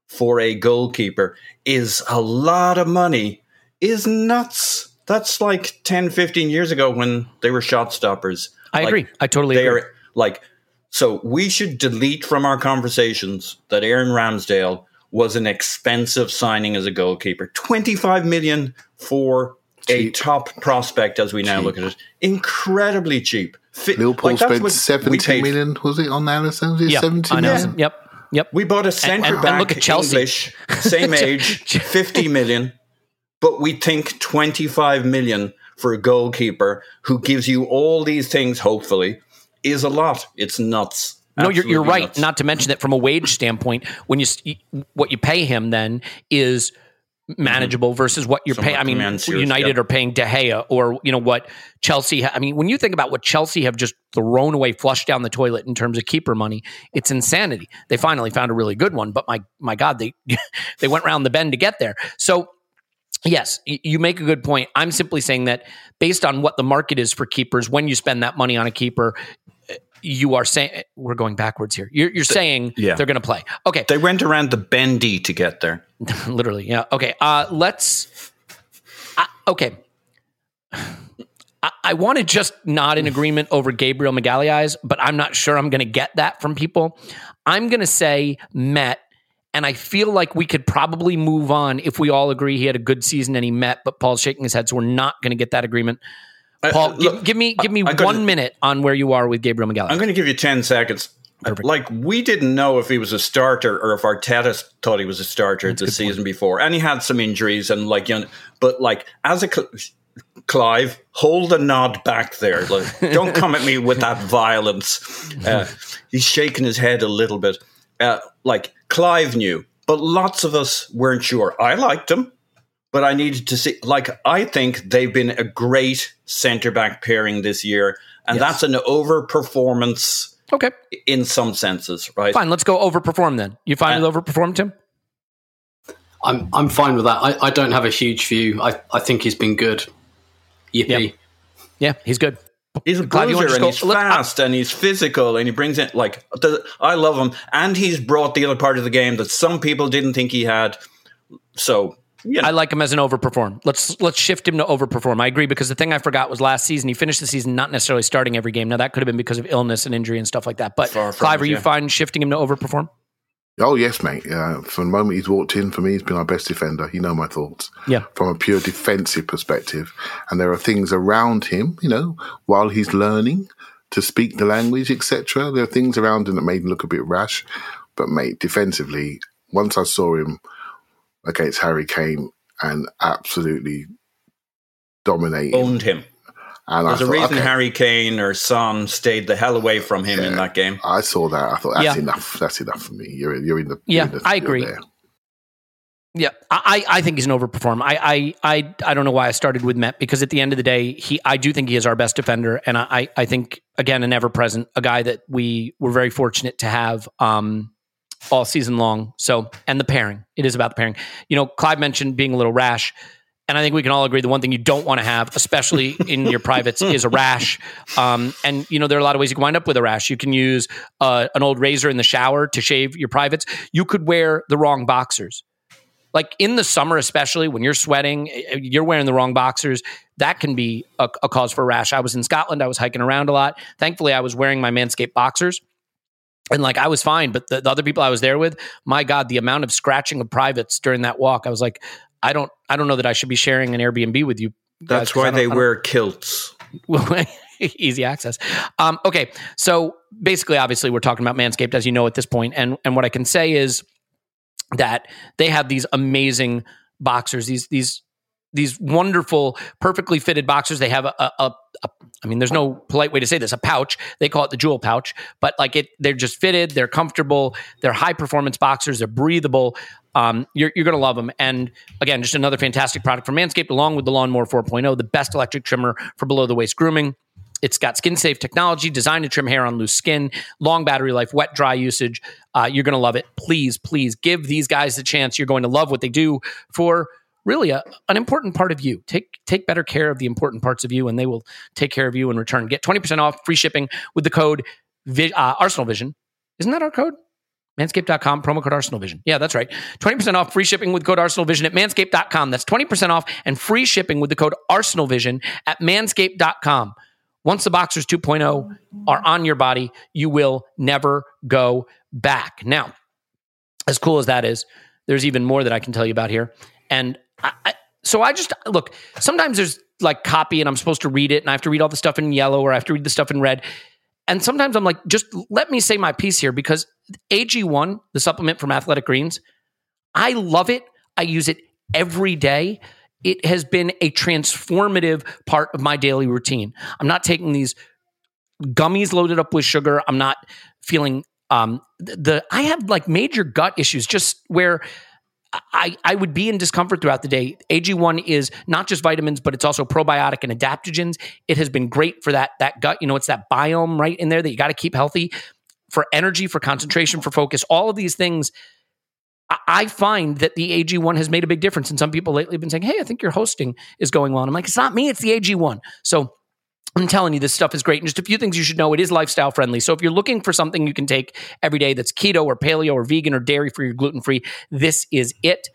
for a goalkeeper is a lot of money is nuts. That's like 10, 15 years ago when they were shot stoppers. I Like, agree. I totally they agree. are like so we should delete from our conversations that Aaron Ramsdale was an expensive signing as a goalkeeper. 25 million for a top prospect as we now Cheap. look at it. Incredibly cheap. Fi- Liverpool like, that's spent what we seventy paid- million. Was it on Alisson? Was it Yeah, I know. Yep. Yep. We bought a centre and- and back, look at Chelsea. English, same (laughs) age, 50 million, but we think 25 million for a goalkeeper who gives you all these things, hopefully, is a lot. It's nuts. No, you're, you're right. nuts. Not to mention that from a wage standpoint, when you what you pay him then is manageable mm-hmm. versus what you're paying. I mean, United yeah. are paying De Gea, or you know what Chelsea. Ha- I mean, when you think about what Chelsea have just thrown away, flushed down the toilet in terms of keeper money, it's insanity. They finally found a really good one, but my my God, they (laughs) they went round the bend to get there. So Yes, you make a good point. I'm simply saying that based on what the market is for keepers, when you spend that money on a keeper, uh, you are saying we're going backwards here. You're, you're saying yeah. they're going to play. Okay, They went around the bendy to get there. (laughs) literally, yeah. Okay, uh, let's. I okay, I, I want to just nod in agreement over Gabriel Magalhaes, but I'm not sure I'm going to get that from people. I'm going to say Met, and I feel like we could probably move on if we all agree he had a good season and he met. But Paul's shaking his head, so we're not going to get that agreement. Uh, Paul, uh, give, look, give me give me I gotta- one minute on where you are with Gabriel Magalhaes. I'm going to give you 10 seconds. Like, we didn't know if he was a starter or if Arteta thought he was a starter the season before. And he had some injuries and, like, you know, but, like, as a Cl- Clive, hold the nod back there. Like, don't come at me with that violence. Uh, he's shaking his head a little bit. Uh, like, Clive knew, but lots of us weren't sure. I liked him but I needed to see. Like, I think they've been a great centre back pairing this year, and Yes. that's an overperformance okay, in some senses, right? fine. Let's go overperform then. You fine Uh, with overperform, Tim? I'm I'm fine with that. I, I don't have a huge view. I, I think he's been good. Yippee. Yeah, he's good. He's a bruiser and go- he's look, I- fast and he's physical and he brings in like the, I love him and he's brought the other part of the game that some people didn't think he had. So you know, I like him as an overperform. Let's let's shift him to overperform. I agree because the thing I forgot was last season he finished the season not necessarily starting every game. Now that could have been because of illness and injury and stuff like that. But Clive, are you yeah. fine shifting him to overperform? Oh yes, mate. Uh, from the moment he's walked in, for me, he's been our best defender. You know my thoughts. Yeah. From a pure defensive perspective, and there are things around him, you know, while he's learning to speak the language, etc. There are things around him that made him look a bit rash. But mate, defensively, once I saw him against Harry Kane and absolutely dominating, owned him. And There's I a thought, reason okay, Harry Kane or Son stayed the hell away from him in that game. I saw that. I thought that's Yeah. enough. That's enough for me. You're you're in the Yeah, in the, I agree. there. Yeah, I, I think he's an overperformer. I, I I I don't know why I started with Met because at the end of the day, he I do think he is our best defender, and I I think again an ever present, a guy that we were very fortunate to have um all season long. So and the pairing, it is about the pairing. You know, Clive mentioned being a little rash. And I think we can all agree the one thing you don't want to have, especially (laughs) in your privates, is a rash. Um, and you know there are a lot of ways you can wind up with a rash. You can use uh, an old razor in the shower to shave your privates. You could wear the wrong boxers like in the summer, especially when you're sweating, eh, eh, you're wearing the wrong boxers. That can be a, a, cause for a rash. I was in Scotland. I was hiking around a lot. Thankfully, I was wearing my Manscaped boxers. And like I was fine, but the, the other people I was there with, my God, the amount of scratching of privates during that walk, I was like, I don't, I don't know that I should be sharing an Airbnb with you. That's why they wear kilts. (laughs) easy access. Um, okay, so basically, obviously, we're talking about Manscaped, as you know, at this point, and and what I can say is that they have these amazing boxers, these these these wonderful, perfectly fitted boxers. They have a, a, a, a, I mean, there's no polite way to say this, a pouch. They call it the jewel pouch, but like it, they're just fitted. They're comfortable. They're high performance boxers. They're breathable. Um, you're, you're going to love them. And again, just another fantastic product from Manscaped, along with the Lawnmower 4.0, the best electric trimmer for below the waist grooming. It's got skin safe technology designed to trim hair on loose skin, long battery life, wet, dry usage. Uh, you're going to love it. Please, please give these guys a chance. You're going to love what they do for really a, an important part of you. Take take better care of the important parts of you, and they will take care of you in return. Get 20% off free shipping with the code uh, Arsenal Vision. Isn't that our code? Manscaped.com, promo code Arsenal Vision. Yeah, that's right. 20% off free shipping with code Arsenal Vision at manscaped.com. That's 20% off and free shipping with the code Arsenal Vision at manscaped.com. Once the Boxers 2.0 are on your body, you will never go back. Now, as cool as that is, there's even more that I can tell you about here. And I, I, so I just look, sometimes there's like copy and I'm supposed to read it and I have to read all the stuff in yellow or I have to read the stuff in red. And sometimes I'm like, just let me say my piece here because AG1, the supplement from Athletic Greens, I love it. I use it every day it has been a transformative part of my daily routine. I'm not taking these gummies loaded up with sugar. I'm not feeling um, the. I have like major gut issues, just where. I, I would be in discomfort throughout the day. AG1 is not just vitamins, but it's also probiotic and adaptogens. It has been great for that that gut. You know, it's that biome right in there that you got to keep healthy for energy, for concentration, for focus. All of these things I find that the AG1 has made a big difference. And some people lately have been saying, hey, I think your hosting is going well. And I'm like, it's not me, it's the AG1. So I'm telling you, this stuff is great. And just a few things you should know it is lifestyle friendly. So if you're looking for something you can take every day that's keto or paleo or vegan or dairy free or gluten free, this is it.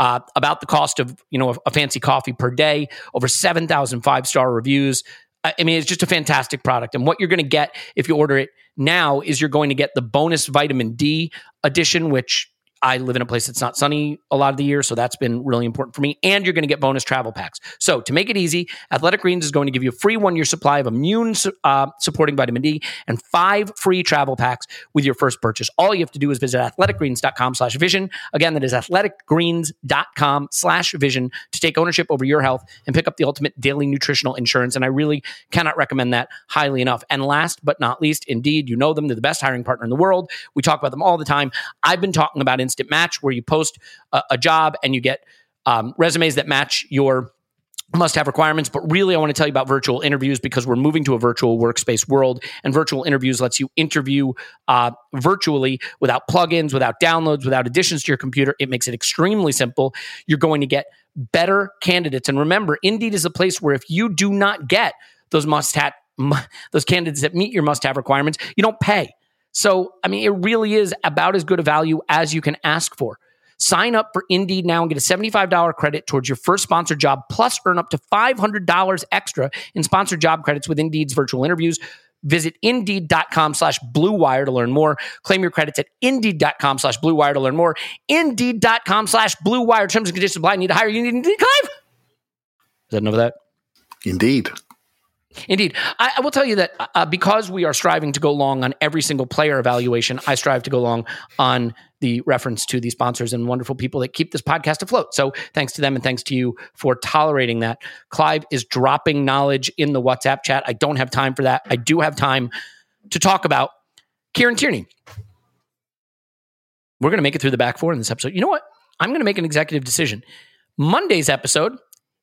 Uh, about the cost of you know a, a fancy coffee per day, over 7,000 five star reviews. I mean, it's just a fantastic product. And what you're going to get if you order it now is you're going to get the bonus vitamin D edition, which I live in a place that's not sunny a lot of the year, so that's been really important for me. And you're going to get bonus travel packs. So to make it easy, Athletic Greens is going to give you a free one year supply of immune uh, supporting vitamin D and five free travel packs with your first purchase. All you have to do is visit athleticgreens.com slash vision. Again, that is athleticgreens.com slash vision to take ownership over your health and pick up the ultimate daily nutritional insurance. And I really cannot recommend that highly enough. And last but not least, indeed, you know them. They're the best hiring partner in the world. We talk about them all the time. I've been talking about instant match where you post a, a job and you get um, resumes that match your must have requirements, but really I want to tell you about virtual interviews because we're moving to a virtual workspace world and virtual interviews lets you interview uh, virtually without plugins, without downloads, without additions to your computer. It makes it extremely simple. You're going to get better candidates. And remember, Indeed is a place where if you do not get those must have those candidates that meet your must have requirements, you don't pay. So, I mean, it really is about as good a value as you can ask for. Sign up for Indeed now and get a $75 credit towards your first sponsored job, plus earn up to $500 extra in sponsored job credits with Indeed's virtual interviews. Visit Indeed.com slash Blue Wire to learn more. Claim your credits at Indeed.com slash Blue Wire to learn more. Indeed.com slash Blue Wire. Terms and conditions apply. Need to hire you. Need Indeed. Clive? Is that enough of that? Indeed. Indeed. I, I, will tell you that uh, because we are striving to go long on every single player evaluation, I strive to go long on the reference to the sponsors and wonderful people that keep this podcast afloat. So thanks to them and thanks to you for tolerating that. Clive is dropping knowledge in the WhatsApp chat. I don't have time for that. I do have time to talk about Kieran Tierney. We're going to make it through the back four in this episode. You know what? I'm going to make an executive decision. Monday's episode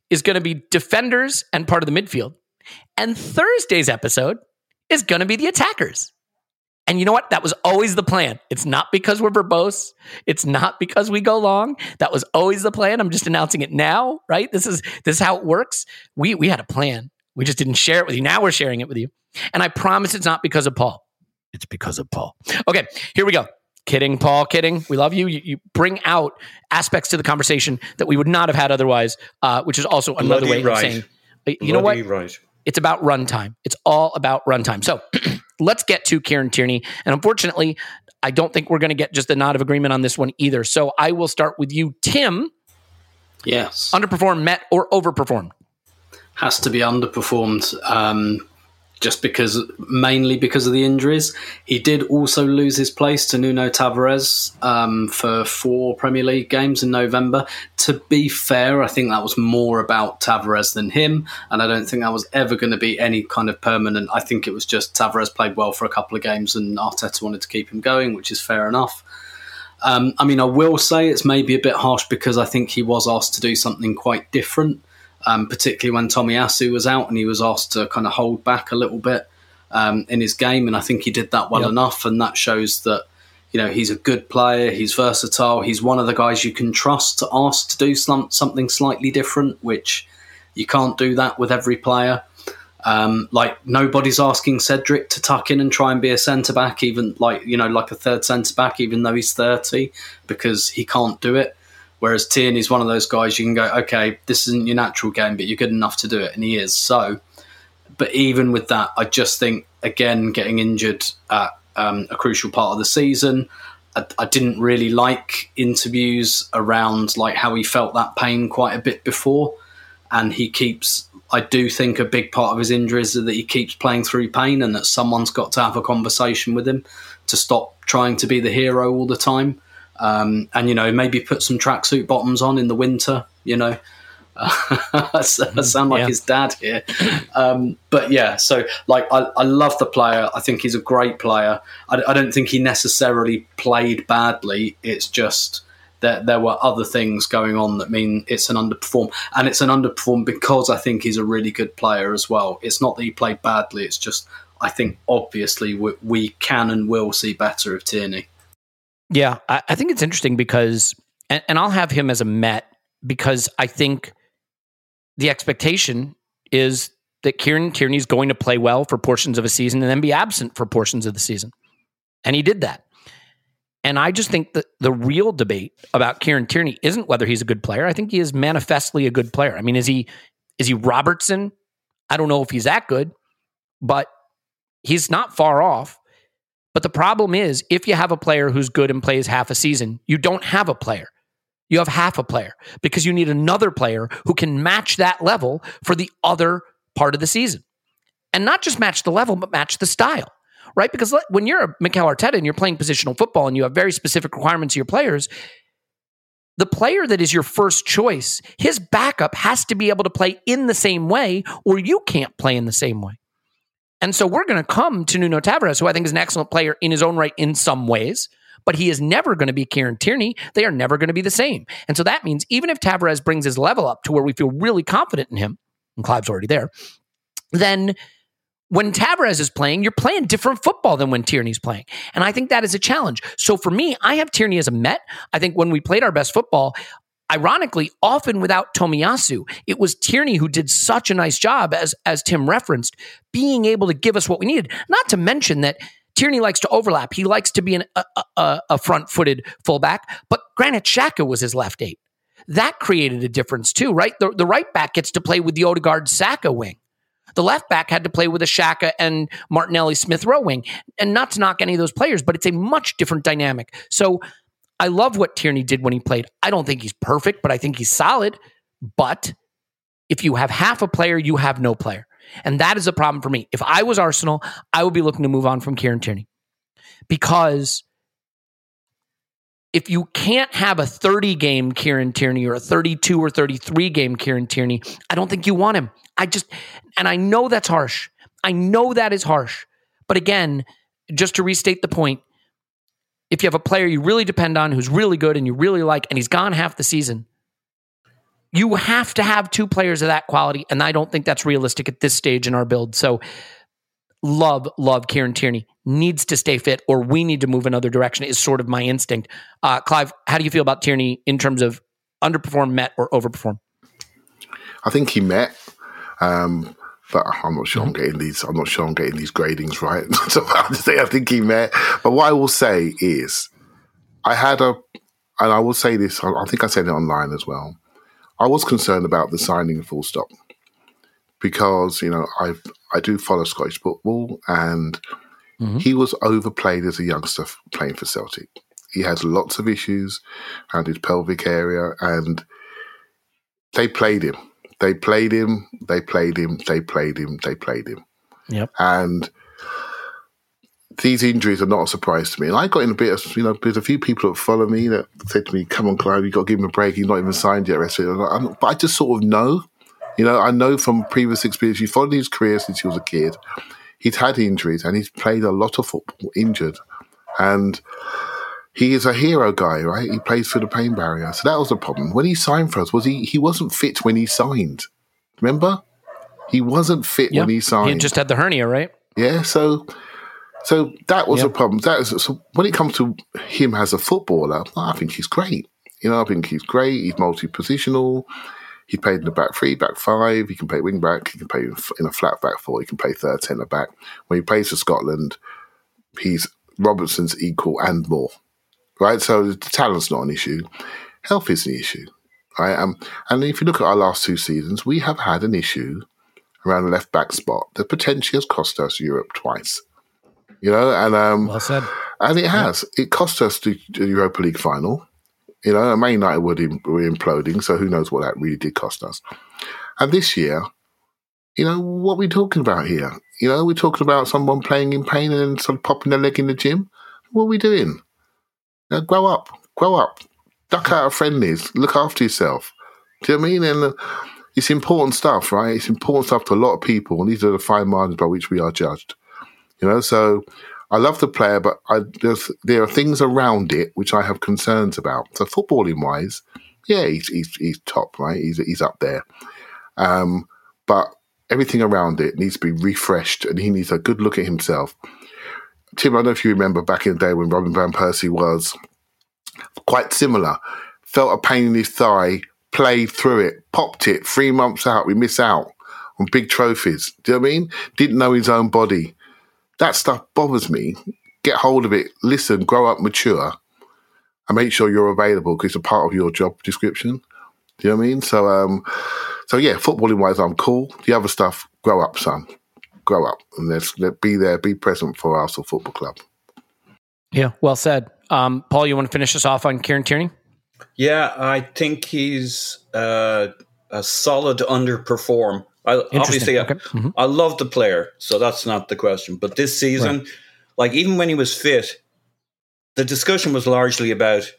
is going to be defenders and part of the midfield. And Thursday's episode is going to be the attackers. And you know what? That was always the plan. It's not because we're verbose. It's not because we go long. That was always the plan. I'm just announcing it now, right? This is this is how it works. We we had a plan. We just didn't share it with you. Now we're sharing it with you. And I promise it's not because of Paul. It's because of Paul. Okay, here we go. Kidding, Paul. Kidding. We love you. You, you bring out aspects to the conversation that we would not have had otherwise, uh, which is also another Bloody way right. of saying, uh, you know what? Bloody Right. It's about runtime. It's all about runtime. So (clears throat) let's get to Kieran Tierney. And unfortunately, I don't think we're going to get just a nod of agreement on this one either. So I will start with you, Tim. Yes. Underperformed, met, or overperformed? has to be underperformed um, just because mainly because of the injuries. He did also lose his place to Nuno Tavares um, for four Premier League games in November. To be fair, I think that was more about Tavares than him, and I don't think that was ever going to be any kind of permanent. I think it was just Tavares played well for a couple of games, and Arteta wanted to keep him going, which is fair enough. Um, I mean, I will say it's maybe a bit harsh because I think he was asked to do something quite different um, particularly when Tomiyasu was out and he was asked to kind of hold back a little bit um, in his game. And I think he did that well Yep. enough. And that shows that, you know, he's a good player, he's versatile, he's one of the guys you can trust to ask to do some, something slightly different, which you can't do that with every player. Um, like nobody's asking Cedric to tuck in and try and be a centre back, even like you know, like a third centre back, even though he's thirty, because he can't do it. Whereas Tierney's one of those guys you can go, okay, this isn't your natural game, but you're good enough to do it, and he is. So, but even with that, I just think again getting injured at um, a crucial part of the season. I, I didn't really like interviews around like how he felt that pain quite a bit before, and he keeps. I do think a big part of his injuries is that he keeps playing through pain, and that someone's got to have a conversation with him to stop trying to be the hero all the time um, and you know maybe put some tracksuit bottoms on in the winter. You know, (laughs) I sound like Yeah. his dad here, um, but yeah. So like, I, I love the player. I think he's a great player. I, I don't think he necessarily played badly. It's just that there were other things going on that mean it's an underperform, and it's an underperform because I think he's a really good player as well. It's not that he played badly. It's just I think obviously we, we can and will see better of Tierney. Yeah, I, I think it's interesting because, and, and I'll have him as a Met because I think the expectation is that Kieran Tierney's going to play well for portions of a season and then be absent for portions of the season. And he did that. And I just think that the real debate about Kieran Tierney isn't whether he's a good player. I think he is manifestly a good player. I mean, is he is he Robertson? I don't know if he's that good, but he's not far off. But the problem is, if you have a player who's good and plays half a season, you don't have a player. You have half a player because you need another player who can match that level for the other part of the season. And not just match the level, but match the style, right? Because when you're a Mikel Arteta and you're playing positional football and you have very specific requirements of your players, the player that is your first choice, his backup has to be able to play in the same way, or you can't play in the same way. And so we're going to come to Nuno Tavares, who I think is an excellent player in his own right in some ways, but he is never going to be Kieran Tierney. They are never going to be the same. And so that means even if Tavares brings his level up to where we feel really confident in him, and Clive's already there, then when Tavares is playing, you're playing different football than when Tierney's playing. And I think that is a challenge. So for me, I have Tierney as a Met. I think when we played our best football, ironically, often without Tomiyasu, it was Tierney who did such a nice job, as as Tim referenced, being able to give us what we needed. Not to mention that Tierney likes to overlap. He likes to be an, a, a, a front-footed fullback. But Granit Xhaka was his left eight. That created a difference too, right? The, the right back gets to play with the Odegaard Saka wing. The left back had to play with a Xhaka and Martinelli Smith Rowe wing. And not to knock any of those players, but it's a much different dynamic. So I love what Tierney did when he played. I don't think he's perfect, but I think he's solid. But if you have half a player, you have no player. And that is a problem for me. If I was Arsenal, I would be looking to move on from Kieran Tierney. Because if you can't have a 30 game Kieran Tierney or a 32 or 33 game Kieran Tierney, I don't think you want him. I just, and I know that's harsh. I know that is harsh. But again, just to restate the point, if you have a player you really depend on who's really good and you really like, and he's gone half the season, you have to have two players of that quality. And I don't think that's realistic at this stage in our build. So love, love Kieran Tierney. Needs to stay fit, or we need to move another direction, is sort of my instinct. Uh, Clive, how do you feel about Tierney in terms of underperform, met, or overperform? I think he met. Um, but I'm not sure I'm mm-hmm. getting these. I'm not sure I'm getting these gradings right. (laughs) so I think he met. But what I will say is, I had a, and I will say this. I I think I said it online as well. I was concerned about the signing full stop because you know I I do follow Scottish football and mm-hmm. he was overplayed as a youngster playing for Celtic. He has lots of issues around his pelvic area and they played him. They played him. They played him. They played him. They played him. Yep. And these injuries are not a surprise to me. And I got in a bit of, you know, there's a few people that follow me that said to me, come on, Clive, you've got to give him a break. He's not even signed yet. Rest of it. And I- But I just sort of know, you know, I know from previous experience, you followed his career since he was a kid. He's had injuries and he's played a lot of football injured. And he is a hero guy, right? He plays through the pain barrier. So that was the problem. When he signed for us, was he he wasn't fit when he signed. Remember? He wasn't fit when he signed. He just had the hernia, right? Yeah, so so that was Yep. a problem. That is so when it comes to him as a footballer, I think he's great. You know, I think he's great. He's multi-positional. He played in the back three, back five. He can play wing back. He can play in in a flat back four. He can play third centre back. When he plays for Scotland, he's Robertson's equal and more. Right, so the talent's not an issue. Health is the issue. Right, um, and if you look at our last two seasons, we have had an issue around the left back spot that potentially has cost us Europe twice. You know, and um, Well said. and it has. It cost us the, the Europa League final. You know, Man United were, im- were imploding, so who knows what that really did cost us. And this year, you know, what are we talking about here? You know, we're talking about someone playing in pain and then sort of popping their leg in the gym. What are we doing? Know, grow up, grow up, duck out of friendlies, look after yourself. Do you know what I mean? And uh, it's important stuff, right? It's important stuff to a lot of people, and these are the fine margins by which we are judged. You know, so I love the player, but I, there are things around it which I have concerns about. So footballing wise, yeah, he's he's, he's top, right? He's he's up there. Um, but everything around it needs to be refreshed, and he needs a good look at himself. Tim, I don't know if you remember back in the day when Robin van Persie was quite similar. Felt a pain in his thigh, played through it, popped it. Three months out, we miss out on big trophies. Do you know what I mean? Didn't know his own body. That stuff bothers me. Get hold of it, listen, grow up, mature, and make sure you're available because it's a part of your job description. Do you know what I mean? So, um, so yeah, footballing wise, I'm cool. The other stuff, grow up, son. Grow up and let's let be there, be present for Arsenal Football Club. Yeah, well said. Um, Paul, you want to finish us off on Kieran Tierney? Yeah, I think he's uh, a solid underperform. I, Interesting. obviously, I- Okay. Mhm. I love the player, so that's not the question. But this season, like even when he was fit, the discussion was largely about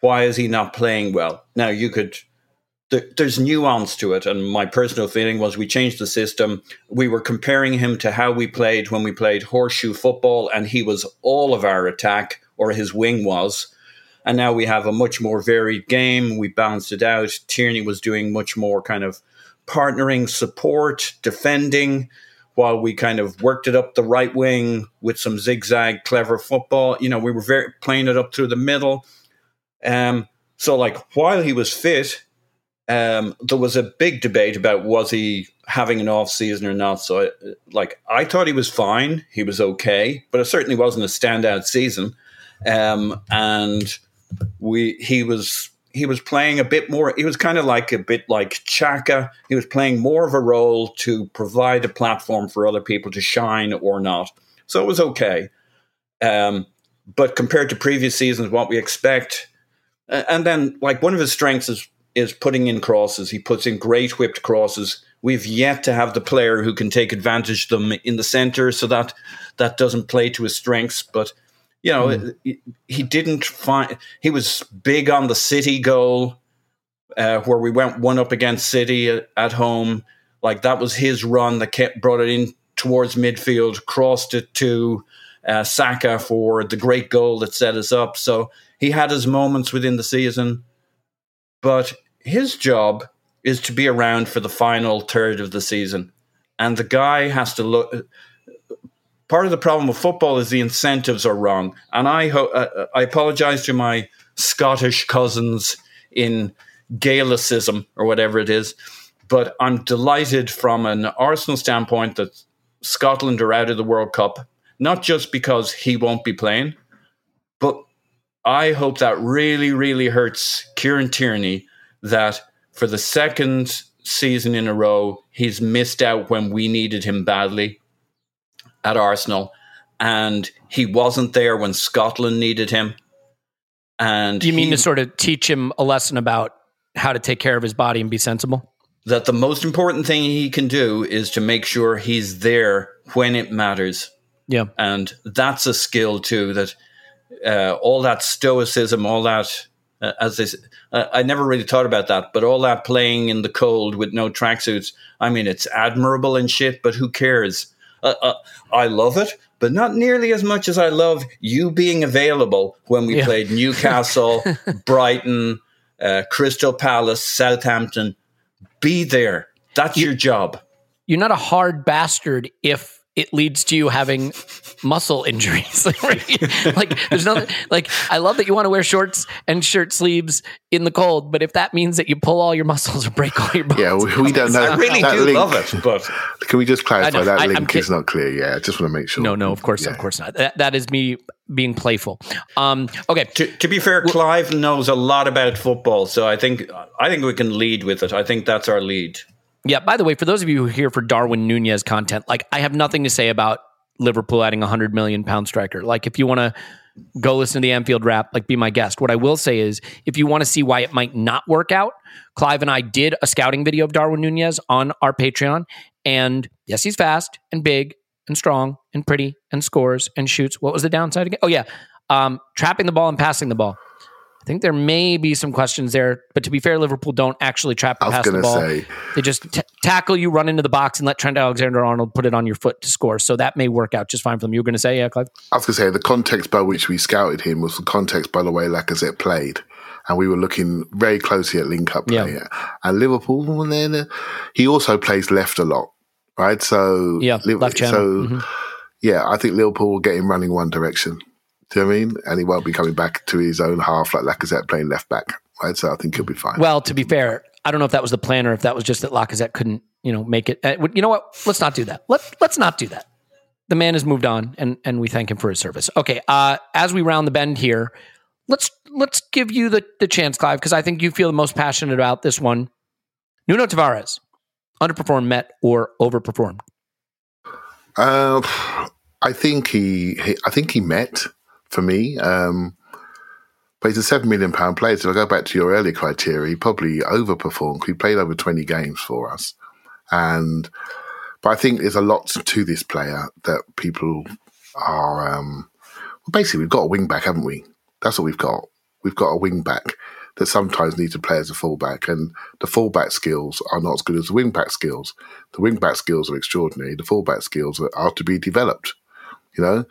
why is he not playing well. Now you could. There, there's nuance to it, and my personal feeling was we changed the system. We were comparing him to how we played when we played horseshoe football, and he was all of our attack, or his wing was. And now we have a much more varied game. We balanced it out. Tierney was doing much more kind of partnering, support, defending, while we kind of worked it up the right wing with some zigzag, clever football. You know, we were very playing it up through the middle. Um, so, like, while he was fit, um, there was a big debate about was he having an off season or not. So, I, like, I thought he was fine. He was okay, but it certainly wasn't a standout season. Um, and we he was he was playing a bit more. He was kind of like a bit like Xhaka. He was playing more of a role to provide a platform for other people to shine or not. So it was okay. Um, but compared to previous seasons, what we expect, and then like one of his strengths is is putting in crosses. He puts in great whipped crosses. We've yet to have the player who can take advantage of them in the center, so that that doesn't play to his strengths. But you know, he, he didn't find. He was big on the City goal, uh, where we went one up against City at, at home. Like that was his run that kept brought it in towards midfield, crossed it to uh, Saka for the great goal that set us up. So he had his moments within the season, but his job is to be around for the final third of the season, and the guy has to look. Part of the problem with football is the incentives are wrong, and I ho- uh, I apologize to my Scottish cousins in Gaelicism or whatever it is, but I'm delighted from an Arsenal standpoint that Scotland are out of the World Cup, not just because he won't be playing, but I hope that really, really hurts Kieran Tierney that for the second season in a row, he's missed out when we needed him badly at Arsenal. And he wasn't there when Scotland needed him. And Do you mean he- to sort of teach him a lesson about how to take care of his body and be sensible? that the most important thing he can do is to make sure he's there when it matters. Yeah. and that's a skill too. That uh, all that stoicism, all that uh, as this, uh, I never really thought about that, but all that playing in the cold with no tracksuits. I mean, it's admirable and shit, but who cares? Uh, uh, I love it, but not nearly as much as I love you being available when we Yeah. played Newcastle, (laughs) Brighton, uh, Crystal Palace, Southampton. Be there. That's your job. You're not a hard bastard if it leads to you having muscle injuries. (laughs) like there's nothing like I love that you want to wear shorts and shirt sleeves in the cold, but if that means that you pull all your muscles or break all your bones. Yeah, we, we don't know. I really that do link- love it, but Can we just clarify I that I- I'm link is not clear? Yeah, I just want to make sure. No, no, of course, of course not. That, that is me being playful. Um, okay, to, to be fair, Clive knows a lot about football, so I think I think we can lead with it. I think that's our lead. Yeah, by the way, for those of you who are here for Darwin Nunez content, like I have nothing to say about Liverpool adding a hundred million pound striker. Like if you want to go listen to the Anfield Wrap, like be my guest. What I will say is if you want to see why it might not work out, Clive and I did a scouting video of Darwin Nunez on our Patreon. And yes, he's fast and big and strong and pretty and scores and shoots. What was the downside again? Oh yeah. Um, trapping the ball and passing the ball. I think there may be some questions there, but to be fair, Liverpool don't actually trap and pass the ball. say- They just t- tackle you, run into the box, and let Trent Alexander Arnold put it on your foot to score. So that may work out just fine for them. You were going to say, yeah, Clive? I was going to say the context by which we scouted him was the context by the way Lacazette played. And we were looking very closely at link up Yeah. And Liverpool, well, then, he also plays left a lot, right? So, Yeah, Liv- left channel. So, Mhm. yeah, I think Liverpool will get him running one direction. Do you know I mean? And he won't be coming back to his own half like Lacazette playing left back, right? So I think he'll be fine. Well, to be fair, I don't know if that was the plan or if that was just that Lacazette couldn't, you know, make it. Uh, you know what? Let's not do that. Let Let's not do that. The man has moved on, and and we thank him for his service. Okay, uh, as we round the bend here, let's let's give you the the chance, Clive, because I think you feel the most passionate about this one. Nuno Tavares underperformed, met, or overperformed. Uh, I think he, he, I think he met for me. Um, but he's a seven million pound player. So if I go back to your earlier criteria, he probably overperformed. He played over twenty games for us, and but I think there's a lot to this player that people are. Um, well, basically, we've got a wing back, haven't we? That's what we've got. We've got a wing back that sometimes needs to play as a fullback, and the fullback skills are not as good as the wing back skills. The wing back skills are extraordinary. The fullback skills are, are to be developed. You know,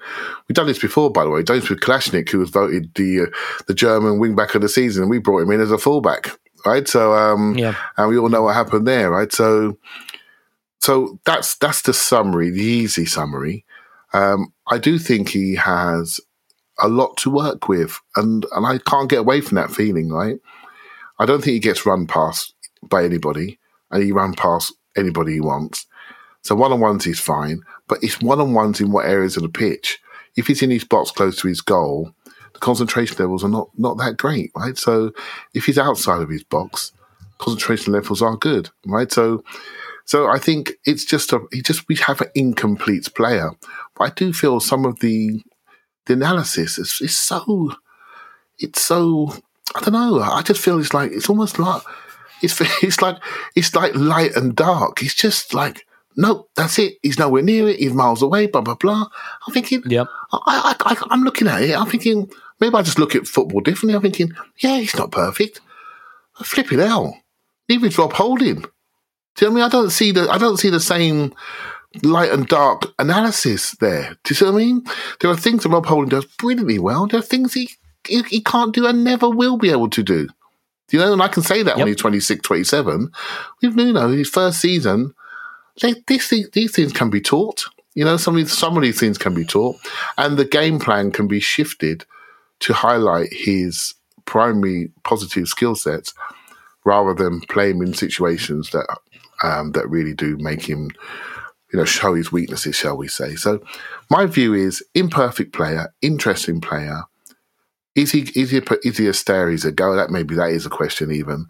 we've done this before, by the way. We've done this with Kolasinac, who was voted the uh, the German wing back of the season, we brought him in as a fullback, right? So, um, Yeah. and we all know what happened there, right? So, so that's that's the summary, the easy summary. Um, I do think he has a lot to work with, and and I can't get away from that feeling, right? I don't think he gets run past by anybody, and he ran past anybody he wants. So one on ones he's fine, but it's one on ones in what areas of the pitch. If he's in his box close to his goal, the concentration levels are not not that great, right? So if he's outside of his box, concentration levels are good, right? So so I think it's just a he just we have an incomplete player. But I do feel some of the the analysis is, is so it's so I don't know. I just feel it's like it's almost like it's (laughs) it's like it's like light and dark. It's just like no, that's it. He's nowhere near it. He's miles away. Blah blah blah. I'm thinking. Yep. I, I, I I'm looking at it. I'm thinking maybe I just look at football differently. I'm thinking, yeah, he's not perfect. Flipping hell. Neither is Rob Holding. Do you know what I mean? I don't see the I don't see the same light and dark analysis there. Do you see what I mean? There are things that Rob Holding does brilliantly well. There are things he, he, he can't do and never will be able to do. Do You know, and I can say that when Yep. he's 26, 27. With Nuno, his first season, they, these, things, these things can be taught. You know, some of, these, some of these things can be taught. And the game plan can be shifted to highlight his primary positive skill sets rather than play him in situations that um, that really do make him, you know, show his weaknesses, shall we say? So, my view is imperfect player, interesting player. Is he is he a, is he a stare? Is a go? That maybe that is a question even.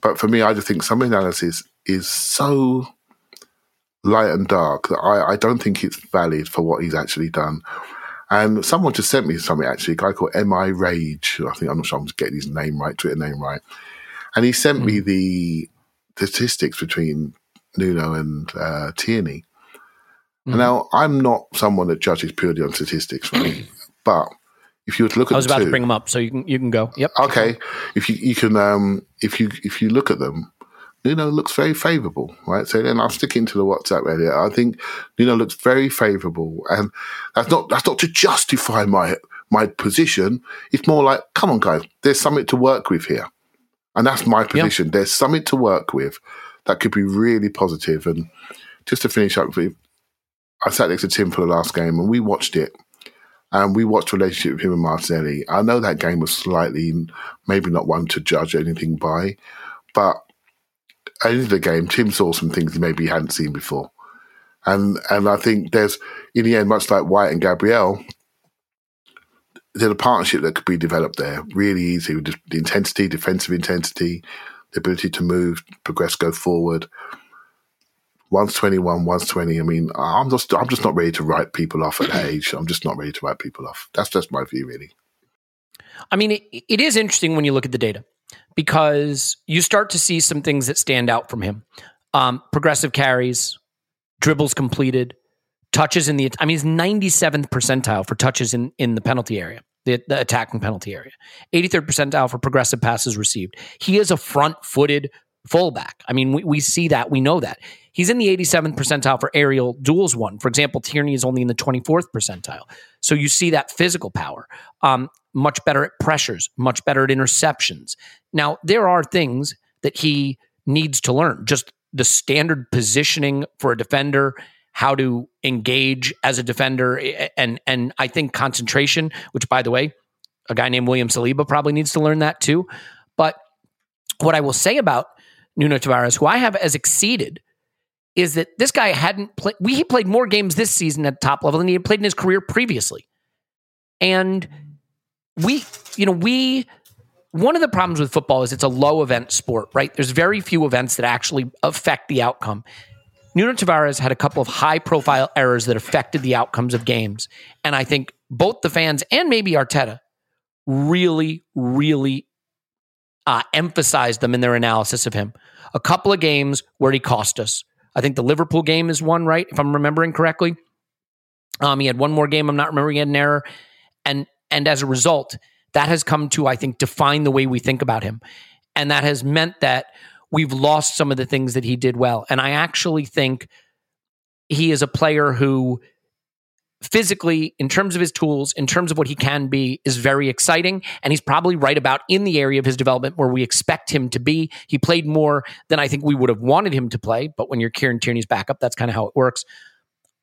But for me, I just think some analysis is so light and dark that I, I don't think it's valid for what he's actually done. And someone just sent me something actually, a guy called M.I. Rage. I think I'm not sure I'm getting his name right, Twitter name right. And he sent me the statistics between Nuno and uh, Tierney. And Now, I'm not someone that judges purely on statistics, right? (clears throat) but if you were to look at I was about two, to bring them up, so you can you can go. Yep. okay, if you you can um if you if you look at them, Nuno looks very favourable, right? So then I'll stick into the WhatsApp earlier. I think Nuno looks very favourable, and that's not that's not to justify my my position. It's more like, come on, guys, there's something to work with here, and that's my position. There's something to work with that could be really positive. And just to finish up with, I sat next to Tim for the last game, and we watched it and we watched the relationship with him and Martinelli. I know that game was slightly, maybe not one to judge anything by, but end of the game, Tim saw some things he maybe hadn't seen before. And and I think there's, in the end, much like White and Gabriel, there's a partnership that could be developed there really easy with the intensity, defensive intensity, the ability to move, progress, go forward. One's 21, one's 20. I mean, I'm just I'm just not ready to write people off at that age. I'm just not ready to write people off. That's just my view, really. I mean, it, it is interesting when you look at the data because you start to see some things that stand out from him. Um, progressive carries, dribbles completed, touches in the. I mean, he's 97th percentile for touches in in the penalty area, the, the attacking penalty area. 83rd percentile for progressive passes received. He is a front footed fullback. I mean, we, we see that, we know that. He's in the 87th percentile for aerial duels one. For example, Tierney is only in the 24th percentile. So you see that physical power. Um, much better at pressures, much better at interceptions. Now, there are things that he needs to learn. Just the standard positioning for a defender, how to engage as a defender, and and I think concentration, which by the way, a guy named William Saliba probably needs to learn that too. But what I will say about Nuno Tavares, who I have as exceeded, is that this guy hadn't played. We he played more games this season at top level than he had played in his career previously, and we, you know, we. One of the problems with football is it's a low event sport, right? There's very few events that actually affect the outcome. Nuno Tavares had a couple of high profile errors that affected the outcomes of games. And I think both the fans and maybe Arteta really, really uh, emphasized them in their analysis of him. A couple of games where he cost us. I think the Liverpool game is one, right? If I'm remembering correctly. Um, he had one more game. I'm not remembering. He had an error, and and as a result, that has come to I think define the way we think about him, and that has meant that we've lost some of the things that he did well. And I actually think he is a player who physically, in terms of his tools, in terms of what he can be, is very exciting. And he's probably right about in the area of his development where we expect him to be. He played more than I think we would have wanted him to play. But when you're Kieran Tierney's backup, that's kind of how it works.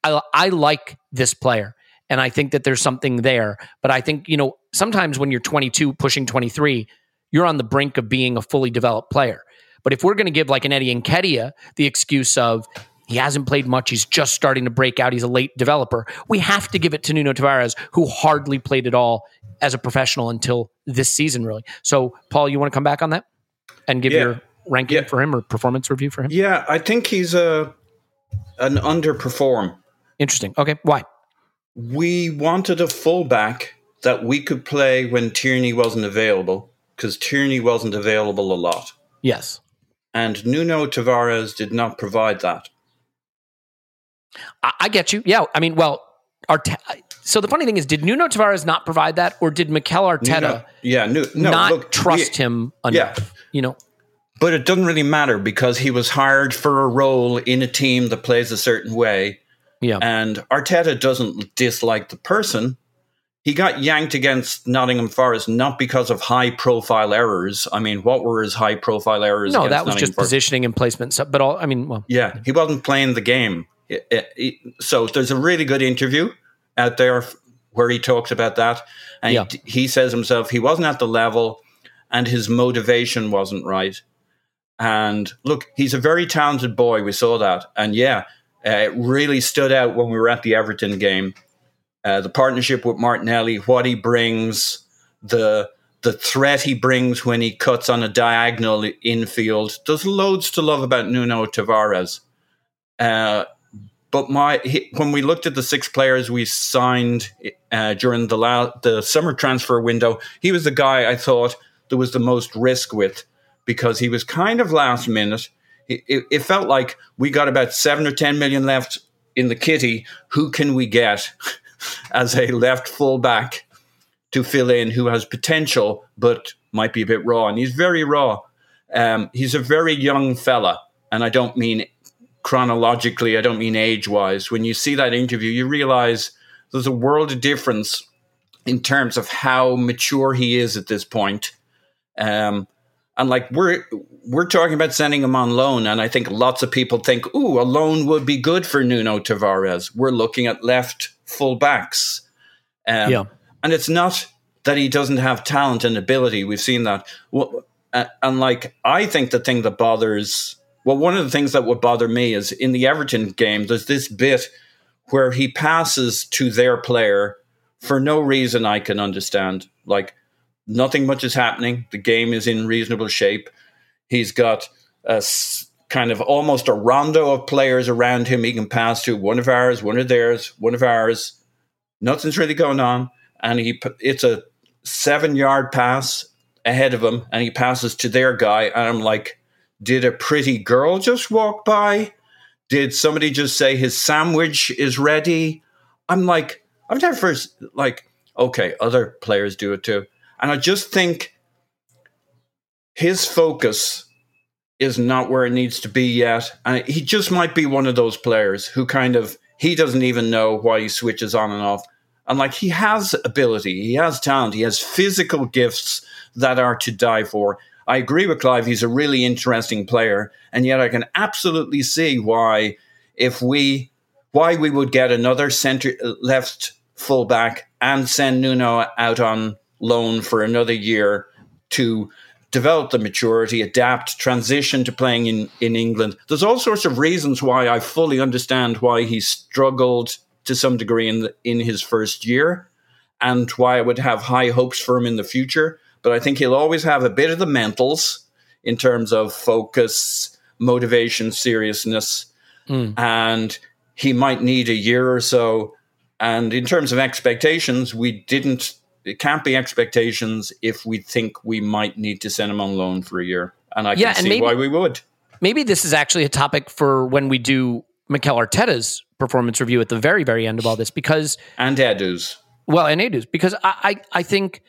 I, I like this player. And I think that there's something there. But I think, you know, sometimes when you're 22, pushing 23, you're on the brink of being a fully developed player. But if we're going to give like an Eddie Nketiah the excuse of he hasn't played much, he's just starting to break out, he's a late developer, we have to give it to Nuno Tavares, who hardly played at all as a professional until this season, really. So, Paul, you want to come back on that and give Yeah. your ranking Yeah. for him or performance review for him? Yeah, I think he's a an underperform. Interesting. Okay. Why? We wanted a fullback that we could play when Tierney wasn't available because Tierney wasn't available a lot. Yes. And Nuno Tavares did not provide that. I, I get you. Yeah. I mean, well, Arte- so the funny thing is, did Nuno Tavares not provide that, or did Mikel Arteta Nuno, yeah, no, no, not look, trust we- him Yeah. enough? You know, But it doesn't really matter because he was hired for a role in a team that plays a certain way. Yeah. And Arteta doesn't dislike the person. He got yanked against Nottingham Forest not because of high profile errors. I mean, what were his high profile errors? No, that was just Forest? positioning and placement. So, but all I mean, well, Yeah, he wasn't playing the game. It- it- it- so there's a really good interview out there where he talks about that, and Yeah. he, he says himself he wasn't at the level, and his motivation wasn't right. And look, he's a very talented boy. We saw that, and yeah, uh, it really stood out when we were at the Everton game. Uh, the partnership with Martinelli, what he brings, the the threat he brings when he cuts on a diagonal infield. There's loads to love about Nuno Tavares. Uh, but my he, when we looked at the six players we signed uh, during the la- the summer transfer window, he was the guy I thought there was the most risk with because he was kind of last minute. It, it felt like we got about seven or ten million left in the kitty. Who can we get (laughs) as a left fullback to fill in who has potential but might be a bit raw? And he's very raw. Um, he's a very young fella, and I don't mean chronologically, I don't mean age wise. When you see that interview, you realize there's a world of difference in terms of how mature he is at this point. Um, and like we're we're talking about sending him on loan, and I think lots of people think, "Ooh, a loan would be good for Nuno Tavares." We're looking at left full backs, um, Yeah. and it's not that he doesn't have talent and ability. We've seen that. Well, uh, and like I think the thing that bothers, well, one of the things that would bother me is in the Everton game. There's this bit where he passes to their player for no reason I can understand. Like nothing much is happening. The game is in reasonable shape. He's got a kind of almost a rondo of players around him he can pass to. One of ours, one of theirs, one of ours. Nothing's really going on, and he it's a seven yard pass ahead of him, and he passes to their guy, and I'm like, did a pretty girl just walk by? Did somebody just say his sandwich is ready? I'm like, I've never like, okay, other players do it too. And I just think his focus is not where it needs to be yet. And he just might be one of those players who kind of, he doesn't even know why he switches on and off. And like, he has ability, he has talent, he has physical gifts that are to die for. I agree with Clive, he's a really interesting player. And yet I can absolutely see why, if we, why we would get another center left fullback and send Nuno out on loan for another year to develop the maturity, adapt, transition to playing in, in England. There's all sorts of reasons why I fully understand why he struggled to some degree in the, in his first year and why I would have high hopes for him in the future. But I think he'll always have a bit of the mentals in terms of focus, motivation, seriousness, hmm. and he might need a year or so. And in terms of expectations, we didn't. It can't be expectations if we think we might need to send him on loan for a year, and I Yeah, can see maybe- why we would. maybe this is actually a topic for when we do Mikel Arteta's performance review at the very, very end of all this, because And Edu's. well, and Edu's, because I, I, I think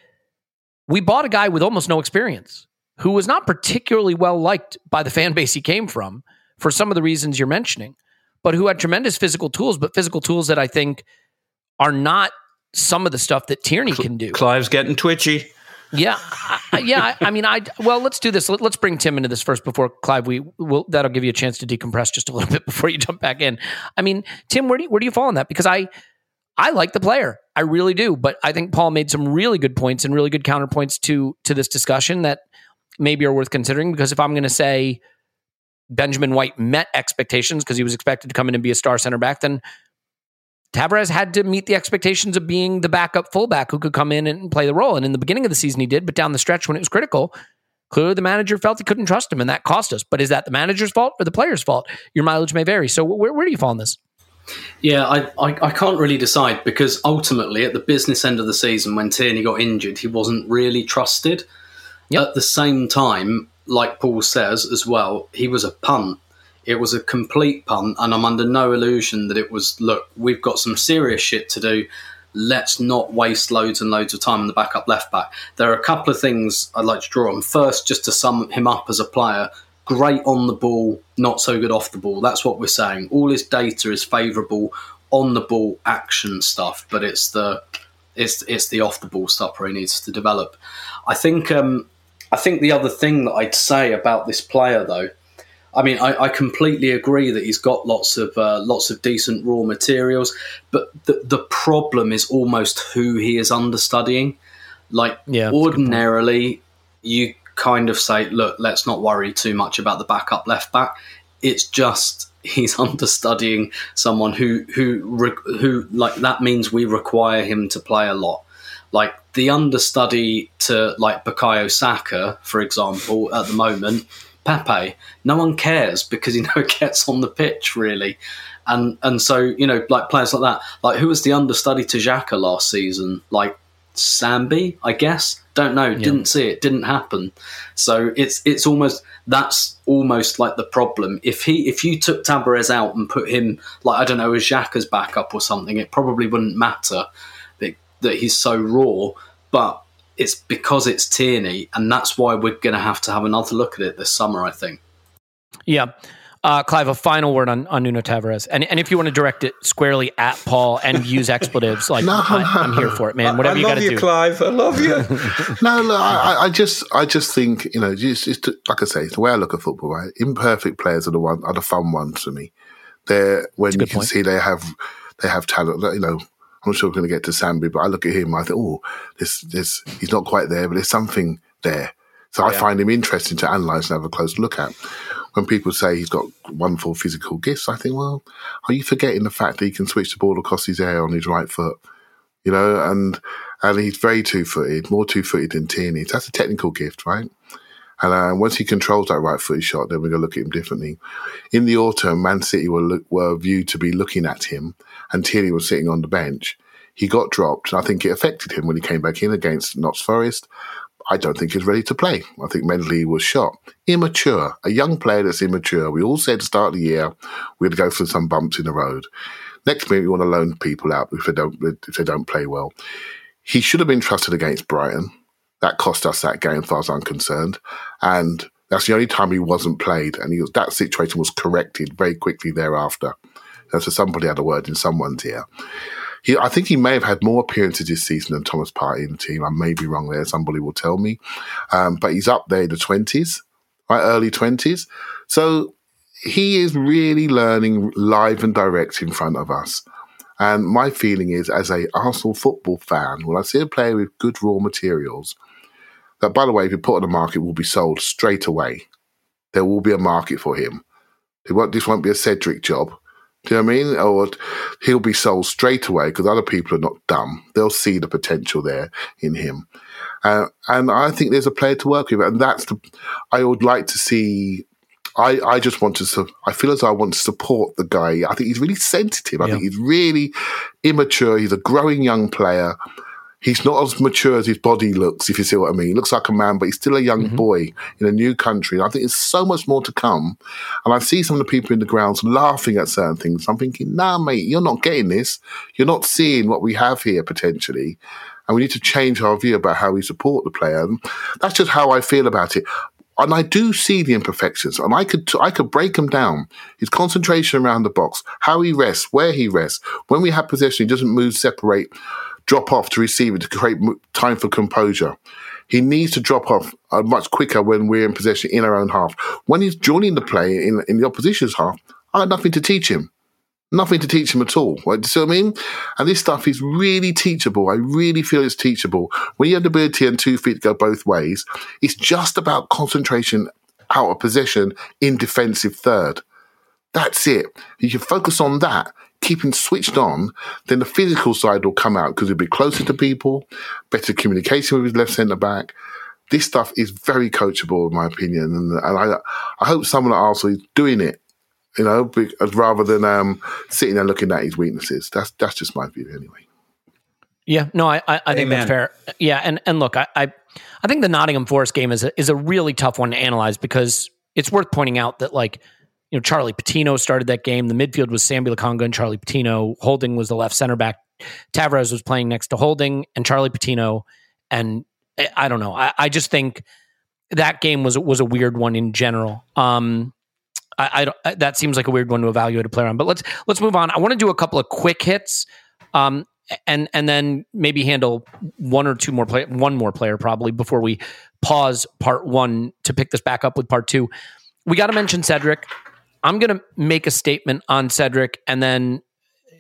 we bought a guy with almost no experience who was not particularly well liked by the fan base he came from for some of the reasons you're mentioning, but who had tremendous physical tools, but physical tools that I think are not some of the stuff that Tierney can do. Clive's getting twitchy. Yeah, I, yeah. I, I mean, I well, let's do this. Let, us bring Tim into this first before Clive. We will that'll give you a chance to decompress just a (laughs) little bit before you jump back in. I mean, Tim, where do you, where do you fall on that? Because I I like the player, I really do, but I think Paul made some really good points and really good counterpoints to to this discussion that maybe are worth considering. Because if I'm going to say Benjamin White met expectations because he was expected to come in and be a star center back, then Tavares had to meet the expectations of being the backup fullback who could come in and play the role. And in the beginning of the season, he did, but down the stretch when it was critical, clearly the manager felt he couldn't trust him, and that cost us. But is that the manager's fault or the player's fault? Your mileage may vary. So where, where do you fall on this? Yeah, I, I, I can't really decide because ultimately, at the business end of the season, when Tierney got injured, he wasn't really trusted. Yep. At the same time, like Paul says as well, he was a punt. It was a complete punt, and I'm under no illusion that it was look, we've got some serious shit to do. Let's not waste loads and loads of time on the backup left back. There are a couple of things I'd like to draw on. First, just to sum him up as a player, great on the ball, not so good off the ball. That's what we're saying. All his data is favourable on the ball action stuff, but it's the it's it's the off the ball stuff where he needs to develop. I think um, I think the other thing that I'd say about this player though. I mean, I, I completely agree that he's got lots of uh, lots of decent raw materials, but the the problem is almost who he is understudying. Like Yeah, that's a good point. ordinarily, you kind of say, "Look, let's not worry too much about the backup left back." It's just (laughs) he's understudying someone who who re- who like that means we require him to play a lot. Like the understudy to like Bukayo Saka, for example, at the moment, Pepe. No one cares because he (laughs) never gets on the pitch really. And and so, you know, like players like that. Like who was the understudy to Xhaka last season? Like Sambi, I guess. Don't know. Didn't see it. Didn't happen. So it's it's almost that's almost like the problem. If he if you took Tavares out and put him like I don't know as Xhaka's backup or something, it probably wouldn't matter that, that he's so raw. But it's because it's Tierney, and that's why we're going to have to have another look at it this summer. I think. Yeah. Uh, Clive, a final word on, on Nuno Tavares. And, and if you want to direct it squarely at Paul and use (laughs) expletives, like No, I, I'm here for it, man. Whatever I you got love to you, do. Clive. I love you. (laughs) No, look, I, I- I just, I just think you know, just, just like I say, it's the way I look at football. Right, imperfect players are the one, are the fun ones for me. They're when you can point. see they have, they have talent. You know, I'm not sure we're going to get to Sambi, but I look at him, I think, oh, this, this, he's not quite there, but there's something there. So I find him interesting to analyse and have a close look at. When people say he's got wonderful physical gifts, I think, well, are you forgetting the fact that he can switch the ball across his air on his right foot? you know, and and he's very two footed, more two footed than Tierney. That's a technical gift, right? And uh, once he controls that right footed shot, then we're going to look at him differently. In the autumn, Man City were look, were viewed to be looking at him, and Tierney was sitting on the bench. He got dropped. And I think it affected him when he came back in against Notts Forest. I don't think he's ready to play. I think mentally he was shot. Immature, a young player that's immature. We all said start of the year we'd go through some bumps in the road. Next minute, we want to loan people out if they don't if they don't play well. He should have been trusted against Brighton. That cost us that game, as far as I'm concerned, and that's the only time he wasn't played. And was, that situation was corrected very quickly thereafter. So somebody had a word in someone's ear. He, I think he may have had more appearances this season than Thomas Partey in the team. I may be wrong there. Somebody will tell me. Um, but he's up there in the twenties, right, early twenties. So he is really learning live and direct in front of us. And my feeling is, as a Arsenal football fan, when I see a player with good raw materials, that by the way, if you put on the market, will be sold straight away. There will be a market for him. It won't, this won't be a Cedric job. Do you know what I mean? Or he'll be sold straight away because other people are not dumb. They'll see the potential there in him. Uh, and I think there's a player to work with. And that's the, I would like to see I, I just want to. I feel as though I want to support the guy. I think he's really sensitive. I Yeah. think he's really immature. He's a growing young player. He's not as mature as his body looks, if you see what I mean. He looks like a man, but he's still a young mm-hmm. boy in a new country. And I think there's so much more to come. And I see some of the people in the grounds laughing at certain things. I'm thinking, nah, mate, you're not getting this. You're not seeing what we have here potentially. And we need to change our view about how we support the player. And that's just how I feel about it and I do see the imperfections, and I could I could break them down. His concentration around the box, how he rests, where he rests. When we have possession, he doesn't move, separate, drop off to receive it to create time for composure. He needs to drop off uh, much quicker when we're in possession in our own half. When he's joining the play in in the opposition's half, I had nothing to teach him. Nothing to teach him at all. Right? Do you see what I mean? And this stuff is really teachable. I really feel it's teachable. When you have the ability and two feet to go both ways, it's just about concentration out of possession in defensive third. That's it. You you focus on that, keeping switched on, then the physical side will come out because he'll be closer to people, better communication with his left centre back. This stuff is very coachable, in my opinion, and, and I, I hope someone at Arsenal is doing it you know, be- rather than um, sitting there looking at his weaknesses. That's that's just my view, anyway. Yeah, no, I, I, I think that's fair. Yeah, and and look, I, I I think the Nottingham Forest game is a, is a really tough one to analyze because it's worth pointing out that like you know Charlie Patino started that game. The midfield was Sambi Lokonga and Charlie Patino. Holding was the left center back. Tavares was playing next to Holding and Charlie Patino. And I, don't know. I, I just think that game was was a weird one in general. Um, I, I that seems like a weird one to evaluate a player on. But let's let's move on. I want to do a couple of quick hits, um, and and then maybe handle one or two more play, one more player probably before we pause part one to pick this back up with part two. We got to mention Cedric. I'm going to make a statement on Cedric, and then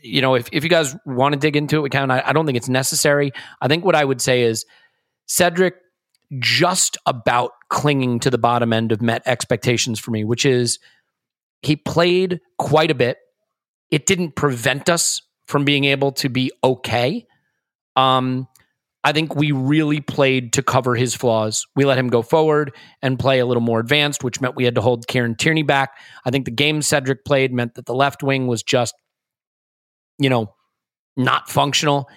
you know if if you guys want to dig into it, we can. I, I don't think it's necessary. I think what I would say is Cedric just about clinging to the bottom end of Met expectations for me, which is he played quite a bit. It didn't prevent us from being able to be okay. Um, I think we really played to cover his flaws. We let him go forward and play a little more advanced, which meant we had to hold Kieran Tierney back. I think the game Cedric played meant that the left wing was just, you know, not functional.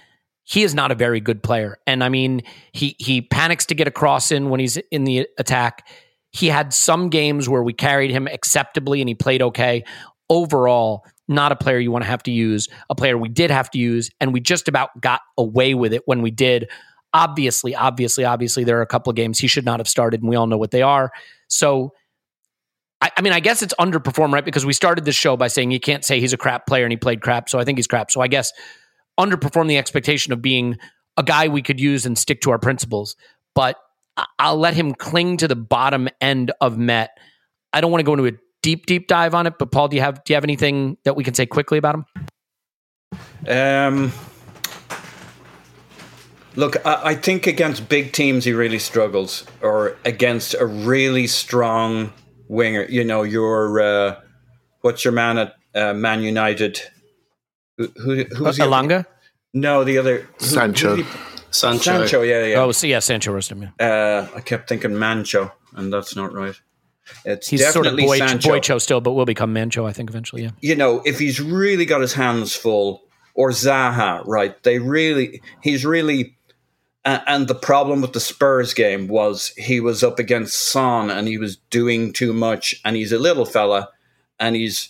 He is not a very good player. And I mean, he he panics to get a cross in when he's in the attack. He had some games where we carried him acceptably and he played okay. Overall, not a player you want to have to use, a player we did have to use, and we just about got away with it when we did. Obviously, obviously, obviously, there are a couple of games he should not have started, and we all know what they are. So, I, I mean, I guess it's underperform, right? Because we started this show by saying you can't say he's a crap player and he played crap. So I think he's crap. So I guess underperform the expectation of being a guy we could use and stick to our principles. But I'll let him cling to the bottom end of Met. I don't want to go into a deep, deep dive on it, but Paul, do you have do you have anything that we can say quickly about him? Um, look, I, I think against big teams he really struggles, or against a really strong winger. You know, your uh, what's your man at uh, Man United? Who, who who's the Elanga? No, the other who- Sancho. who Sancho. Sancho, yeah, yeah. Oh, so yeah, Sancho roasted him. Yeah. Uh, I kept thinking Mancho, and that's not right. It's He's sort of boy, Sancho. Boycho still, but will become Mancho, I think, eventually. Yeah. you know, if he's really got his hands full, or Zaha, right? They really, he's really, and, and the problem with the Spurs game was he was up against Son and he was doing too much, and he's a little fella, and he's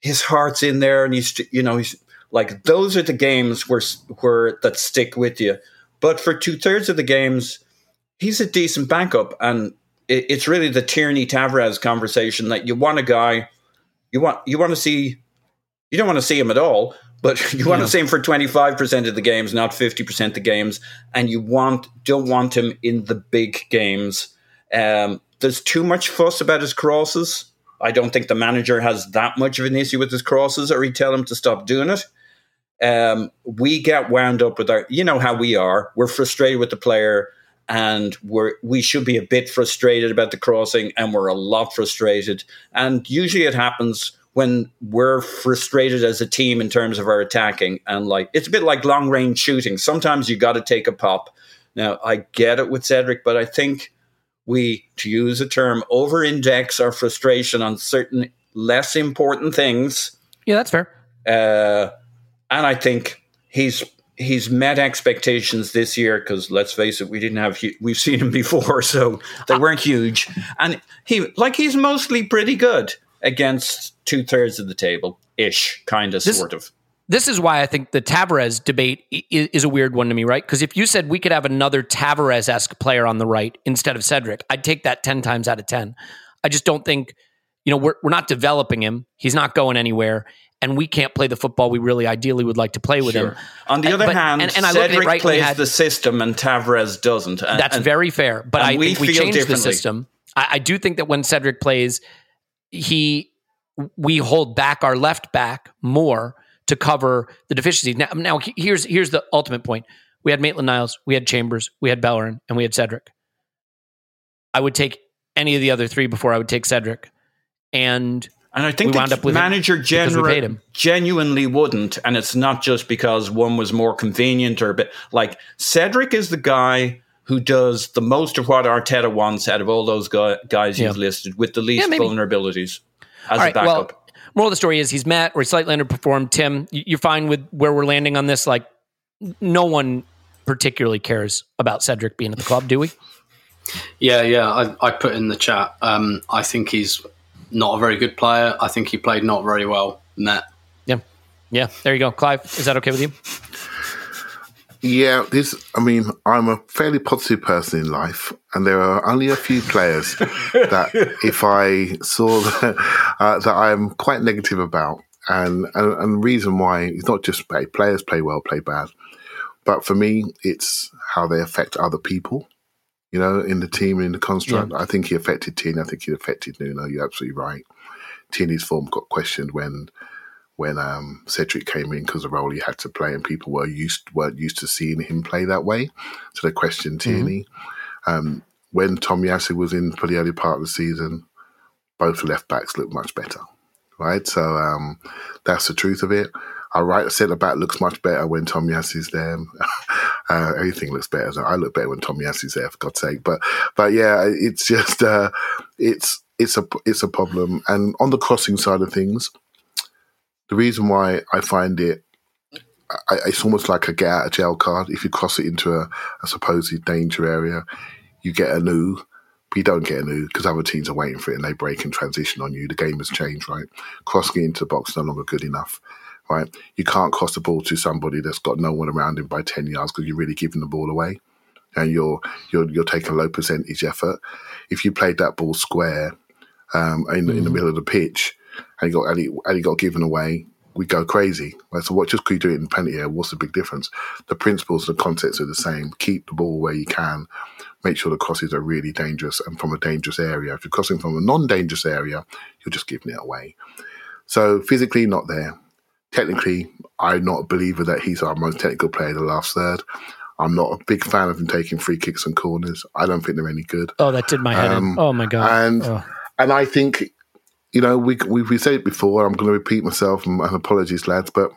his heart's in there, and he's you know he's like those are the games where where that stick with you. But for two thirds of the games, he's a decent backup, and it, it's really the Tierney Tavares conversation that you want a guy, you want you want to see, you don't want to see him at all, but (laughs) you want to see him for twenty five percent of the games, not fifty percent of the games, and you want don't want him in the big games. Um, there's too much fuss about his crosses. I don't think the manager has that much of an issue with his crosses, or he'd tell him to stop doing it um, we get wound up with our, you know how we are. We're frustrated with the player, and we're we should be a bit frustrated about the crossing, and we're a lot frustrated. And usually, it happens when we're frustrated as a team in terms of our attacking, and like it's a bit like long range shooting. Sometimes you got to take a pop. Now, I get it with Cedric, but I think we, to use a term, over index our frustration on certain less important things. Yeah, that's fair. Uh, and I think he's he's met expectations this year because let's face it, we didn't have we've seen him (laughs) before, so they uh, weren't huge. And he like he's mostly pretty good against two thirds of the table ish, kind of, This- sort of. This is why I think the Tavares debate i- is, a weird one to me, right? Because if you said we could have another Tavares esque player on the right instead of Cedric, I'd take that 10 times out of 10. I just don't think, you know, we're, we're not developing him. He's not going anywhere. And we can't play the football we really ideally would like to play with him. On the other but- hand, and- and I look at it, Cedric right, plays had- the system and Tavares doesn't. And- That's and- very fair. But I we think we changed the system. I, I do think that when Cedric plays, he we hold back our left back more to cover the deficiencies. Now, now here's here's the ultimate point. We had Maitland Niles, we had Chambers, we had Bellerin, and we had Cedric. I would take any of the other three before I would take Cedric. And And I think We wound the up with him manager we genera- paid him. genuinely wouldn't, and it's not just because one was more convenient or a bit like Cedric is the guy who does the most of what Arteta wants out of all those gu- guys you've Yeah. listed with the least Yeah, vulnerabilities as all a right, backup. well, moral of the story is he's met or slightly underperformed. Tim, you're fine with where we're landing on this. Like, no one particularly cares about Cedric being at the club, do we? (laughs) Yeah, yeah. I, I put in the chat. Um, I think he's not a very good player. I think he played not very well. Net. Yeah. Yeah. There you go. Clive, is that okay with you? Yeah, this. I mean, I'm a fairly positive person in life, and there are only a few players (laughs) that, if I saw that, uh, that I'm quite negative about, and, and and the reason why it's not just play players play well, play bad, but for me, it's how they affect other people. You know, in the team, in the construct. I think he affected Tierney. I think he affected Nuno. You're absolutely right. Tierney's form got questioned when when um, Cedric came in because the role he had to play, and people were used weren't used to seeing him play that way, so they questioned Tierney. Um, when Tomiyasu was in for the early part of the season, both left backs looked much better, right? So um, that's the truth of it. Our right centre back looks much better when Tomiyasu's there. (laughs) uh, everything looks better. I look better when Tomiyasu's there, for God's sake. But but yeah, it's just uh, it's it's a it's a problem. And on the crossing side of things, the reason why I find it, I, it's almost like a get out of jail card. If you cross it into a, a supposed danger area, you get a new, but you don't get a new because other teams are waiting for it and they break and transition on you. The game has changed, right? Crossing it into the box is no longer good enough, right? You can't cross the ball to somebody that's got no one around him by 10 yards because you're really giving the ball away and you're, you're, you're taking a low percentage effort. If you played that ball square um, in, in the middle of the pitch, and he got and he, and he got given away, we go crazy. Right? So what just could you do it in penalty area? What's the big difference? The principles and the concepts are the same. Keep the ball where you can. Make sure the crosses are really dangerous and from a dangerous area. If you're crossing from a non-dangerous area, you're just giving it away. So physically not there. Technically, I'm not a believer that he's our most technical player in the last third. I'm not a big fan of him taking free kicks and corners. I don't think they're any good. Oh, that did my head Um, in. Oh my god. And Oh. and I think, you know, we we we said it before. I'm going to repeat myself, and, and apologies, lads, but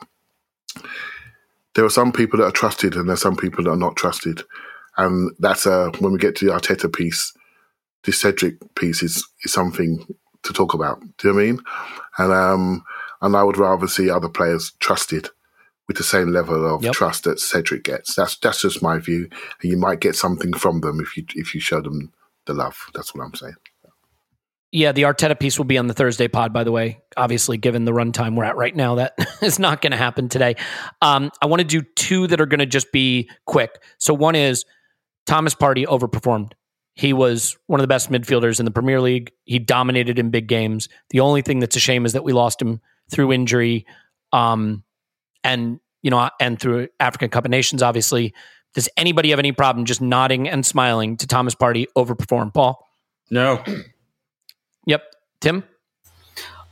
there are some people that are trusted, and there's some people that are not trusted, and that's uh when we get to the Arteta piece. This Cedric piece is is something to talk about. Do you know what I mean? And um and I would rather see other players trusted with the same level of Yep. trust that Cedric gets. That's that's just my view, and you might get something from them if you if you show them the love. That's what I'm saying. Yeah, the Arteta piece will be on the Thursday pod, by the way. Obviously, given the runtime we're at right now, that (laughs) is not going to happen today. Um, I want to do two that are going to just be quick. So, one is Thomas Partey overperformed. He was one of the best midfielders in the Premier League. He dominated in big games. The only thing that's a shame is that we lost him through injury, um, and you know, and through African Cup of Nations. Obviously, does anybody have any problem just nodding and smiling to Thomas Partey overperform? Paul. No. Yep. Tim.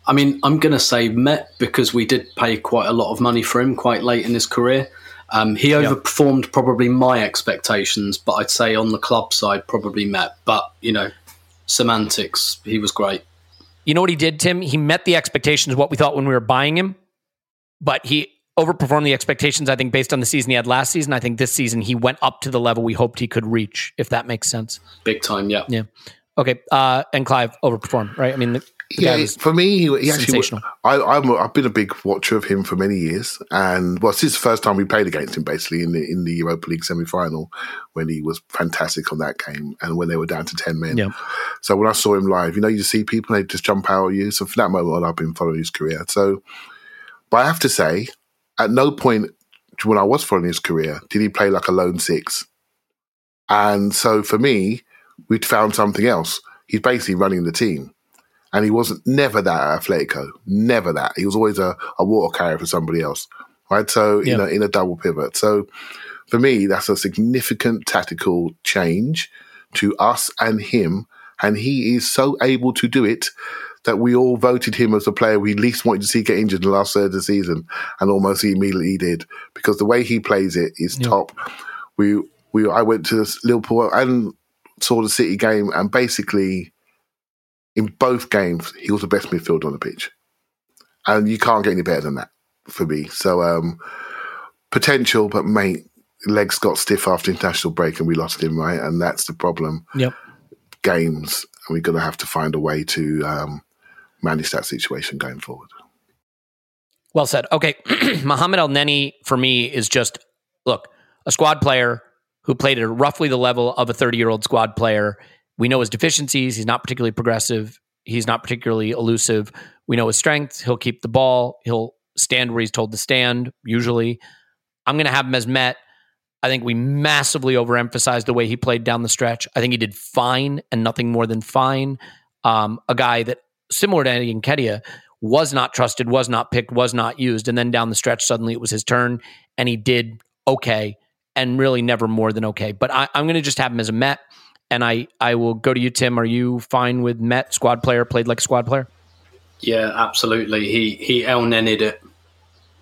I mean, I'm going to say Met because we did pay quite a lot of money for him quite late in his career. Um, he overperformed probably my expectations, but I'd say on the club side, probably Met. But, you know, semantics, he was great. You know what he did, Tim? He met the expectations what we thought when we were buying him, but he overperformed the expectations, I think, based on the season he had last season. I think this season he went up to the level we hoped he could reach, if that makes sense. Big time, yeah. Yeah. Okay. Uh, and Clive overperformed, right? I mean, the, yeah, for me, he, he actually. I, I'm, I've been a big watcher of him for many years, and well, since the first time we played against him, basically in the in the Europa League semi final, when he was fantastic on that game, and when they were down to ten men. Yeah. So when I saw him live, you know, you see people they just jump out at you. So from that moment on, I've been following his career. So, but I have to say, at no point when I was following his career did he play like a lone six. And so for me, we'd found something else. He's basically running the team. And he wasn't never that at Atletico. Never that. He was always a, a water carrier for somebody else. Right. So, Yeah. you know, in a double pivot. So for me, that's a significant tactical change to us and him. And he is so able to do it that we all voted him as the player we least wanted to see get injured in the last third of the season. And almost he immediately did because the way he plays it is top. We, we, I went to Liverpool and saw the City game and basically in both games, he was the best midfielder on the pitch. And you can't get any better than that for me. So, um, potential, but mate, legs got stiff after international break and we lost him, right? And that's the problem. Yep. Games, and we're going to have to find a way to um, manage that situation going forward. Well said. Okay. (clears throat) Mohamed Elneny for me is just look, a squad player who played at roughly the level of a 30 year old squad player. We know his deficiencies. He's not particularly progressive. He's not particularly elusive. We know his strengths. He'll keep the ball. He'll stand where he's told to stand, usually. I'm going to have him as Met. I think we massively overemphasized the way he played down the stretch. I think he did fine and nothing more than fine. Um, a guy that, similar to Eddie Nketiah, was not trusted, was not picked, was not used. And then down the stretch, suddenly it was his turn and he did okay and really never more than okay. But I, I'm going to just have him as a Met. And I, I will go to you, Tim. Are you fine with Met, squad player, played like a squad player? Yeah, absolutely. He he El Nenid it.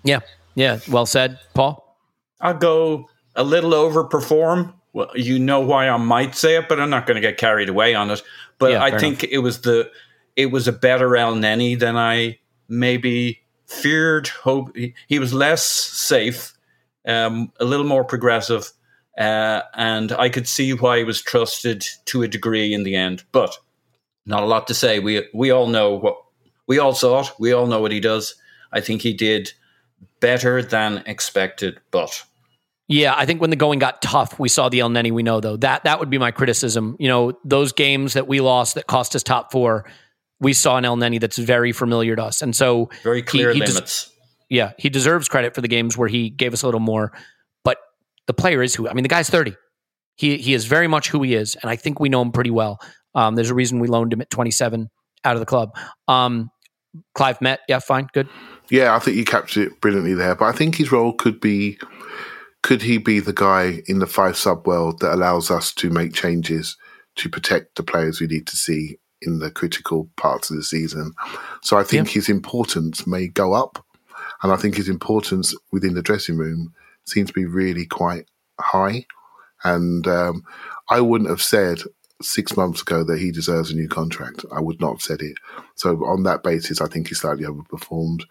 Yeah. Yeah. Well said, Paul. I'll go a little overperform. Well, you know why I might say it, but I'm not going to get carried away on it. But Yeah, I fair think it was the it was a better Elneny than I maybe feared. Hope he, he was less safe, um, a little more progressive, uh, and I could see why he was trusted to a degree in the end. But not a lot to say. We we all know what we all saw it. We all know what he does. I think he did better than expected, but Yeah, I think when the going got tough, we saw the Elneny we know though. That that would be my criticism. You know, those games that we lost that cost us top four, we saw an Elneny that's very familiar to us. And so very clear he des- limits. yeah, he deserves credit for the games where he gave us a little more. The player is who I mean, the guy's 30. He he is very much who he is, and I think we know him pretty well. Um, there's a reason we loaned him at 27 out of the club. Um, Clive Met, yeah, fine, good. Yeah, I think you captured it brilliantly there. But I think his role could be could he be the guy in the five sub world that allows us to make changes to protect the players we need to see in the critical parts of the season? So I think his importance may go up. And I think his importance within the dressing room seems to be really quite high. And um, I wouldn't have said six months ago that he deserves a new contract. I would not have said it. So on that basis, I think he slightly overperformed.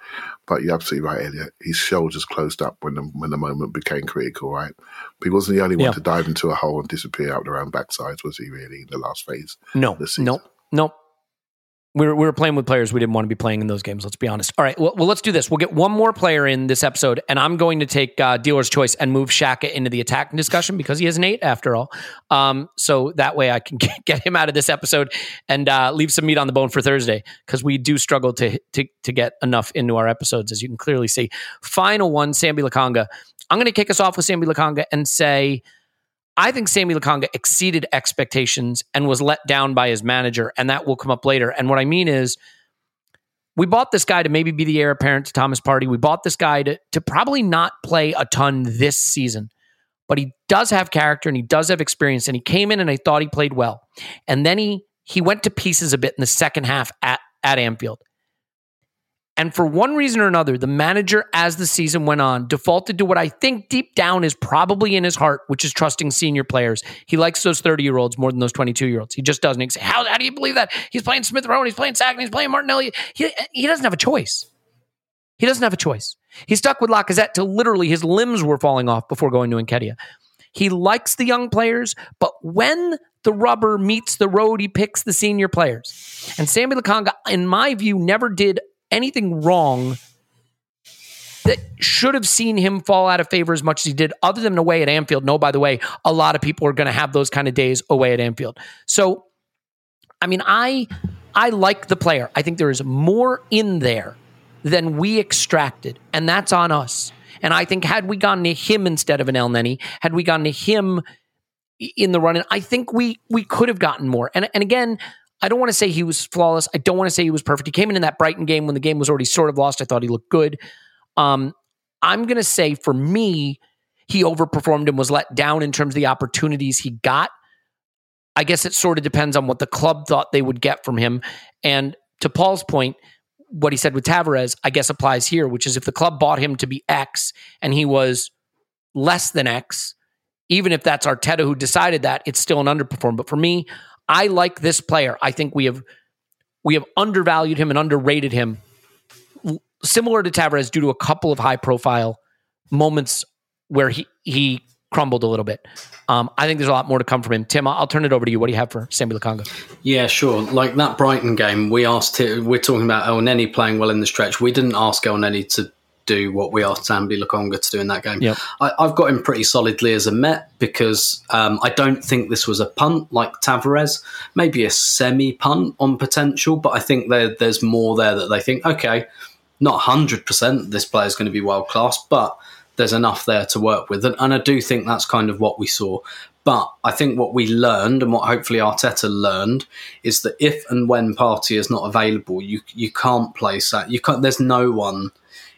But you're absolutely right, Elliot. His shoulders closed up when the, when the moment became critical, right? But he wasn't the only one Yeah. to dive into a hole and disappear out their own backsides, was he really, in the last phase? No, no, no. We were, we were playing with players we didn't want to be playing in those games. Let's be honest. All right. Well, well let's do this. We'll get one more player in this episode, and I'm going to take uh, dealer's choice and move Xhaka into the attacking discussion because he is an eight after all. Um, so that way I can (laughs) get, get him out of this episode and uh, leave some meat on the bone for Thursday because we do struggle to, to to get enough into our episodes, as you can clearly see. Final one, Sambi Lokonga. I'm going to kick us off with Sambi Lokonga and say. I think Sambi Lokonga exceeded expectations and was let down by his manager, and that will come up later. And what I mean is, we bought this guy to maybe be the heir apparent to Thomas Partey. We bought this guy to, to probably not play a ton this season, but he does have character and he does have experience. And he came in and I thought he played well. And then he he went to pieces a bit in the second half at, at Anfield. And for one reason or another, the manager, as the season went on, defaulted to what I think deep down is probably in his heart, which is trusting senior players. He likes those 30 year olds more than those 22 year olds. He just doesn't. He how, how do you believe that? He's playing Smith Rowe, he's playing Saka, he's playing Martinelli. He, he doesn't have a choice. He doesn't have a choice. He stuck with Lacazette till literally his limbs were falling off before going to Nketiah. He likes the young players, but when the rubber meets the road, he picks the senior players. And Sambi Lokonga, in my view, never did anything wrong that should have seen him fall out of favor as much as he did, other than away at Anfield. No, by the way, a lot of people are going to have those kind of days away at Anfield. So, I mean, I I like the player. I think there is more in there than we extracted, and that's on us. And I think had we gone to him instead of an Elneny, had we gone to him in the run, I think we we could have gotten more. And and again, I don't want to say he was flawless. I don't want to say he was perfect. He came in in that Brighton game when the game was already sort of lost. I thought he looked good. Um, I'm going to say for me, he overperformed and was let down in terms of the opportunities he got. I guess it sort of depends on what the club thought they would get from him. And to Paul's point, what he said with Tavares, I guess applies here, which is if the club bought him to be X and he was less than X, even if that's Arteta who decided that, it's still an underperform. But for me, I like this player. I think we have we have undervalued him and underrated him, similar to Tavares, due to a couple of high profile moments where he he crumbled a little bit. Um, I think there's a lot more to come from him. Tim, I'll, turn it over to you. What do you have for Sambi Lokonga? Yeah, sure. Like that Brighton game, we asked we're talking about Elneny playing well in the stretch. We didn't ask Elneny to do what we asked Sambi Lokonga to do in that game. Yep. I, I've got him pretty solidly as a Met because um, I don't think this was a punt like Tavares, maybe a semi punt on potential, but I think there, there's more there that they think, okay, not 100% this player is going to be world class, but there's enough there to work with. And, and I do think that's kind of what we saw. But I think what we learned and what hopefully Arteta learned is that if and when Partey is not available, you you can't place that. You can't. There's no one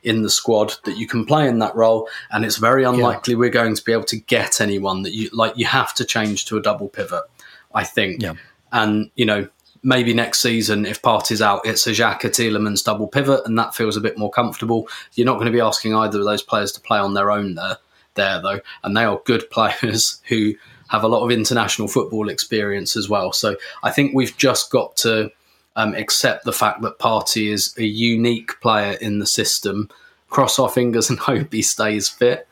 in the squad that you can play in that role, and it's very unlikely we're going to be able to get anyone that you like. You have to change to a double pivot, I think. Yeah. And you know, maybe next season, if Partey's out, it's a Xhaka Tielemans double pivot, and that feels a bit more comfortable. You're not going to be asking either of those players to play on their own there, there though, and they are good (laughs) players who have a lot of international football experience as well. So I think we've just got to um, accept the fact that Partey is a unique player in the system. Cross our fingers and (laughs) hope he stays fit.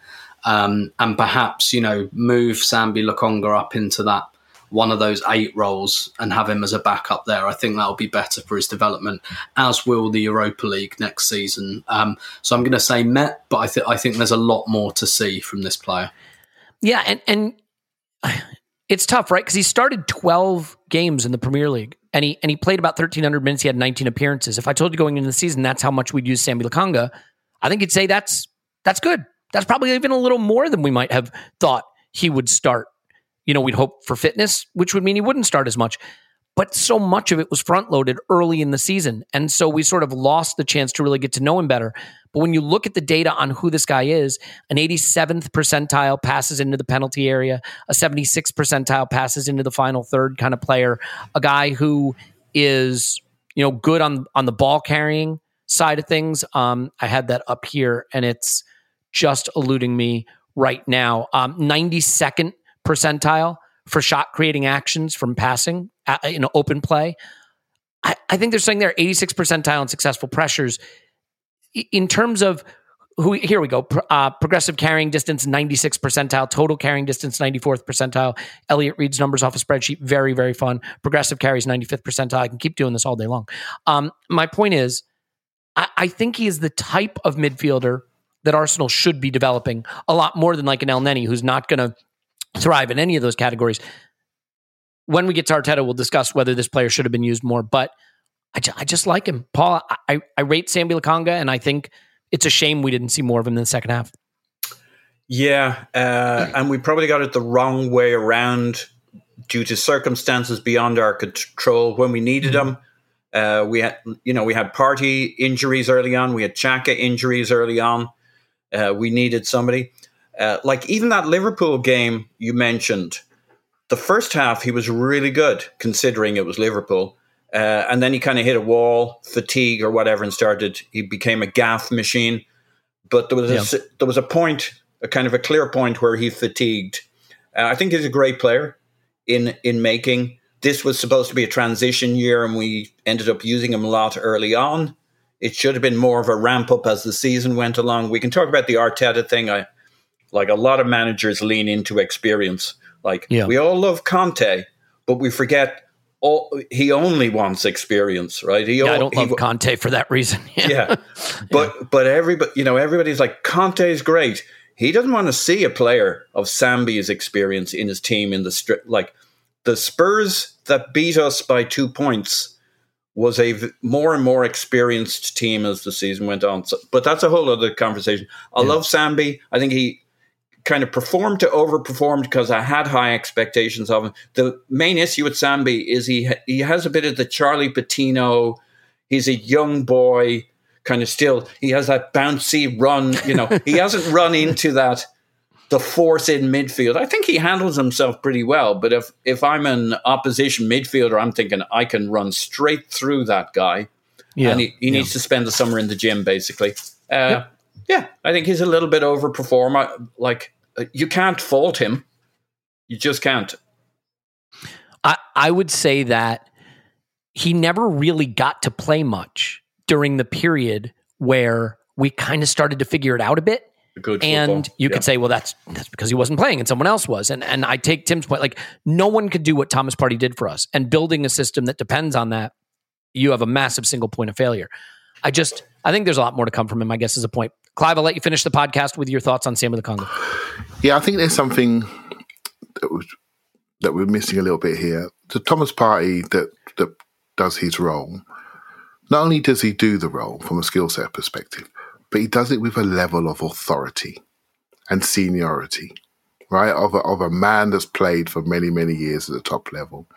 Um, and perhaps, you know, move Sambi Lokonga up into that one of those eight roles and have him as a backup there. I think that'll be better for his development, as will the Europa League next season. Um, so I'm going to say Met, but I, th- I think there's a lot more to see from this player. Yeah, and and (sighs) it's tough, right? Because he started 12 games in the Premier League and he and he played about 1,300 minutes. He had 19 appearances. If I told you going into the season that's how much we'd use Sambi Lokonga, I think you'd say that's that's good. That's probably even a little more than we might have thought he would start. You know, we'd hope for fitness, which would mean he wouldn't start as much. But so much of it was front loaded early in the season. And so we sort of lost the chance to really get to know him better. But when you look at the data on who this guy is, an 87th percentile passes into the penalty area, a 76th percentile passes into the final third kind of player, a guy who is, you know, good on on the ball carrying side of things. Um, I had that up here and it's just eluding me right now. Um, 92nd percentile for shot creating actions from passing in open play. I, I think they're saying they're 86 percentile in successful pressures. In terms of who here we go uh, progressive carrying distance 96 percentile total carrying distance 94th percentile. Elliot reads numbers off a spreadsheet very very fun. Progressive carries 95th percentile. I can keep doing this all day long. Um, my point is I, I think he is the type of midfielder that arsenal should be developing a lot more than like an Elneny who's not going to thrive in any of those categories when we get to arteta we'll discuss whether this player should have been used more but I, ju- I just like him. Paul, I, I rate Sambi Lokonga, and I think it's a shame we didn't see more of him in the second half. Yeah, uh, and we probably got it the wrong way around due to circumstances beyond our control when we needed Mm-hmm. him. Uh, we had, you know, we had Partey injuries early on. We had Xhaka injuries early on. Uh, we needed somebody uh, like even that Liverpool game you mentioned. The first half he was really good considering it was Liverpool, uh, and then he kind of hit a wall, fatigue or whatever, and started. He became a gaffe machine. But there was a, Yeah. s- there was a point, a kind of a clear point where he fatigued. Uh, I think he's a great player in in making. This was supposed to be a transition year, and we ended up using him a lot early on. It should have been more of a ramp up as the season went along. We can talk about the Arteta thing. I like a lot of managers lean into experience. Like Yeah. we all love Conte, but we forget all, he only wants experience, right? He Yeah, I o- don't love Conte for that reason. (laughs) yeah. But but everybody, you know, everybody's like Conte's great. He doesn't want to see a player of Sambi's experience in his team in the strip. Like the Spurs that beat us by two points was a v- more and more experienced team as the season went on. So, but that's a whole other conversation. I love Sambi. I think he kind of performed to overperformed because I had high expectations of him. The main issue with Sambi is he ha- he has a bit of the Charlie Patino. He's a young boy, kind of still. He has that bouncy run. You know, he (laughs) hasn't run into that the force in midfield. I think he handles himself pretty well. But if if I'm an opposition midfielder, I'm thinking I can run straight through that guy yeah. and he, he needs to spend the summer in the gym basically. Uh, Yeah, I think he's a little bit overperform. I- Like uh, Uh, you can't fault him, you just can't. I, I would say that he never really got to play much during the period where we kind of started to figure it out a bit. Good and football. you Yeah. could say, well, that's that's because he wasn't playing and someone else was. And and I take Tim's point, like no one could do what Thomas Partey did for us. And building a system that depends on that, you have a massive single point of failure. I just I think there's a lot more to come from him, I guess, is a point. Clive, I'll let you finish the podcast with your thoughts on Sambi Lokonga. Yeah, I think there's something that, was, that we're missing a little bit here. The Thomas Partey that that does his role. Not only does he do the role from a skill set perspective, but he does it with a level of authority. and seniority, right? Of a, of a man that's played for many, many years at the top level.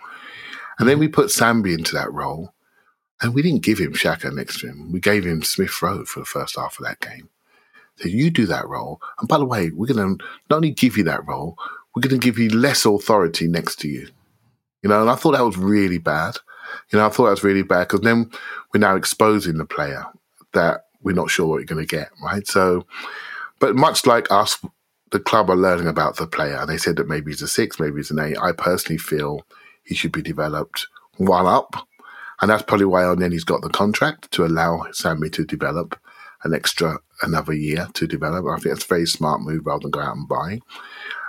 And then we put Sambi into that role, and we didn't give him Xhaka next to him. We gave him Smith Rowe for the first half of that game. So you do that role. And by the way, we're going to not only give you that role, we're going to give you less authority next to you. You know, and I thought that was really bad. You know, I thought that was really bad because then we're now exposing the player that we're not sure what you're going to get, right? So, but much like us, the club are learning about the player. They said that maybe he's a six, maybe he's an eight. I personally feel he should be developed one up. And that's probably why Elneny's got the contract to allow Sammy to develop an extra another year to develop. I think it's a very smart move rather than go out and buy.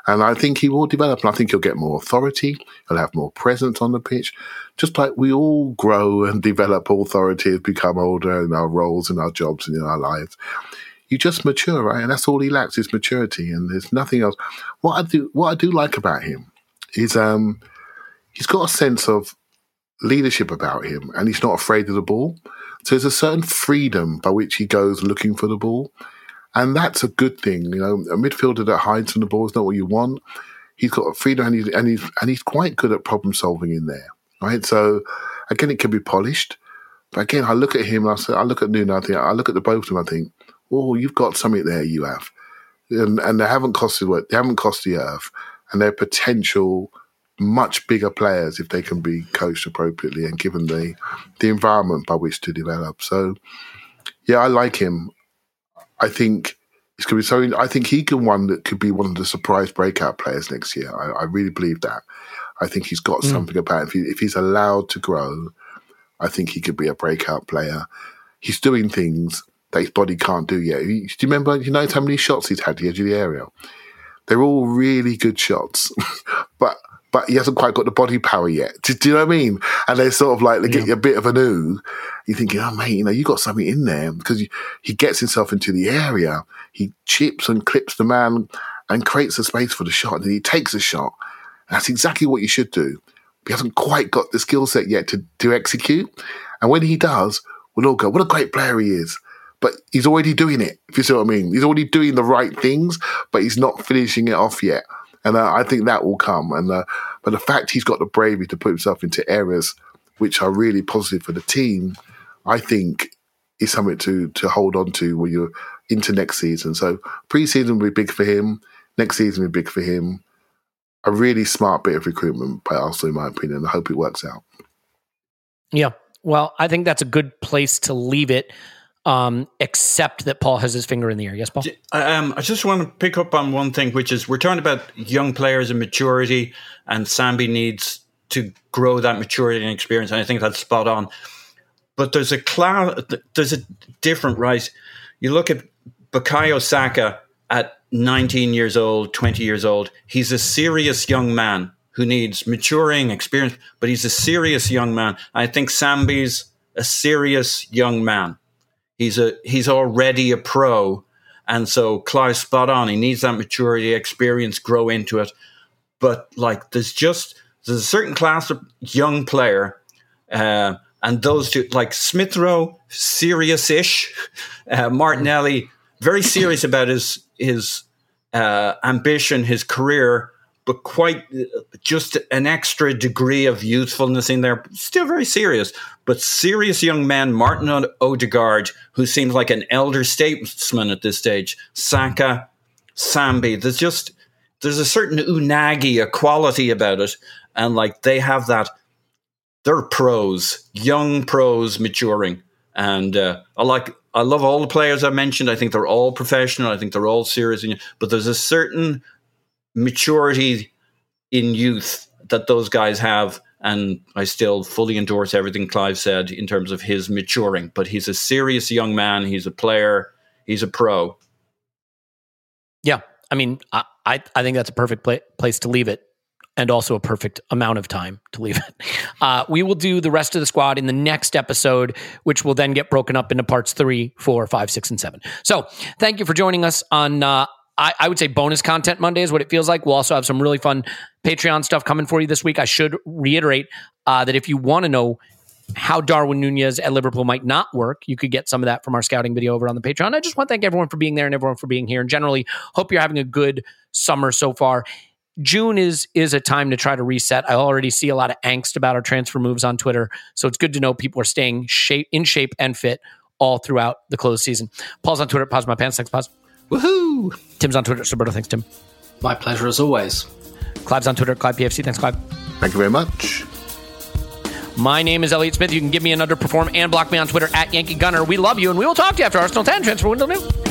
And I think he will develop, and I think he'll get more authority. He'll have more presence on the pitch, just like we all grow and develop authority as become older in our roles and our jobs and in our lives. You just mature, right? And that's all he lacks is maturity, and there's nothing else. What I do, what I do like about him is, um, he's got a sense of leadership about him, and he's not afraid of the ball. So there's a certain freedom by which he goes looking for the ball. And that's a good thing. You know, a midfielder that hides from the ball is not what you want. He's got freedom and he's, and he's, and he's quite good at problem solving in there. Right. So again, it can be polished. But again, I look at him and I say, I look at Nuno, I think, I look at the both of them, I think, oh, you've got something there, you have. And, and they haven't costed what they haven't cost the earth. And they're potential much bigger players if they can be coached appropriately and given the the environment by which to develop. So, yeah, I like him. I think it's going to be so. I think he can one that could be one of the surprise breakout players next year. I, I really believe that. I think he's got mm. something about him. If, he, if he's allowed to grow, I think he could be a breakout player. He's doing things that his body can't do yet. do you remember? You know how many shots he's had the edge of the area? They're all really good shots, (laughs) but but he hasn't quite got the body power yet. Do, do you know what I mean? And they're sort of like, they get you a bit of an ooh. You're thinking, oh, mate, you know, you got something in there because he gets himself into the area. He chips and clips the man and creates a space for the shot. And then he takes a shot. That's exactly what you should do. He hasn't quite got the skill set yet to, to execute. And when he does, we'll all go, what a great player he is. But he's already doing it, if you see what I mean. He's already doing the right things, but he's not finishing it off yet and uh, I think that will come. And uh, but the fact he's got the bravery to put himself into areas which are really positive for the team, I think is something to to hold on to when you're into next season. So preseason will be big for him. Next season will be big for him. A really smart bit of recruitment by Arsenal, in my opinion. I hope it works out. Yeah. Well, I think that's a good place to leave it um, except that Paul has his finger in the air. Yes, Paul. Um, I just want to pick up on one thing, which is we're talking about young players and maturity, and Sambi needs to grow that maturity and experience, and I think that's spot on. But there's a cloud, there's a different right. You look at Bukayo Saka at 19 years old, 20 years old. He's a serious young man who needs maturing experience, but he's a serious young man. I think Sambi's a serious young man He's a he's already a pro, and so Clive's spot on. He needs that maturity, experience, grow into it. But like, there's just there's a certain class of young player, uh, and those two, like Smith Rowe, serious-ish, uh, Martinelli, very serious about his his uh, ambition, his career, but quite uh, just an extra degree of youthfulness in there. Still very serious, but serious young man, Martin Odegaard, who seems like an elder statesman at this stage, Saka, Sambi. There's just there's a certain unagi, a quality about it, and like they have that. They're pros, young pros maturing, and uh, I like. I love all the players I mentioned. I think they're all professional. I think they're all serious, but there's a certain maturity in youth that those guys have. And I still fully endorse everything Clive said in terms of his maturing. But he's a serious young man. He's a player. He's a pro. Yeah. I mean, I, I, I think that's a perfect pla- place to leave it and also a perfect amount of time to leave it. (laughs) Uh, we will do the rest of the squad in the next episode, which will then get broken up into parts three, four, five, six, and seven. So thank you for joining us on uh, I, I, would say bonus content Monday is what it feels like. We'll also have some really fun Patreon stuff coming for you this week. I should reiterate uh, that if you want to know how Darwin Nunez at Liverpool might not work. You could get some of that from our scouting video over on the Patreon. I just want to thank everyone for being there and everyone for being here. And generally, hope you're having a good summer so far. June is is a time to try to reset. I already see a lot of angst about our transfer moves on Twitter, so it's good to know people are staying shape in shape and fit all throughout the close season. Paul's on Twitter. Pause my pants. Thanks, pause. Woohoo! Tim's on Twitter. Stillberto. Thanks, Tim. My pleasure as always. Clive's on Twitter. Clive PFC. Thanks, Clive. Thank you very much. My name is Elliot Smith. You can give me an underperform and block me on Twitter at Yankee Gunner. We love you, and we will talk to you after Arsenal 10 transfer window new.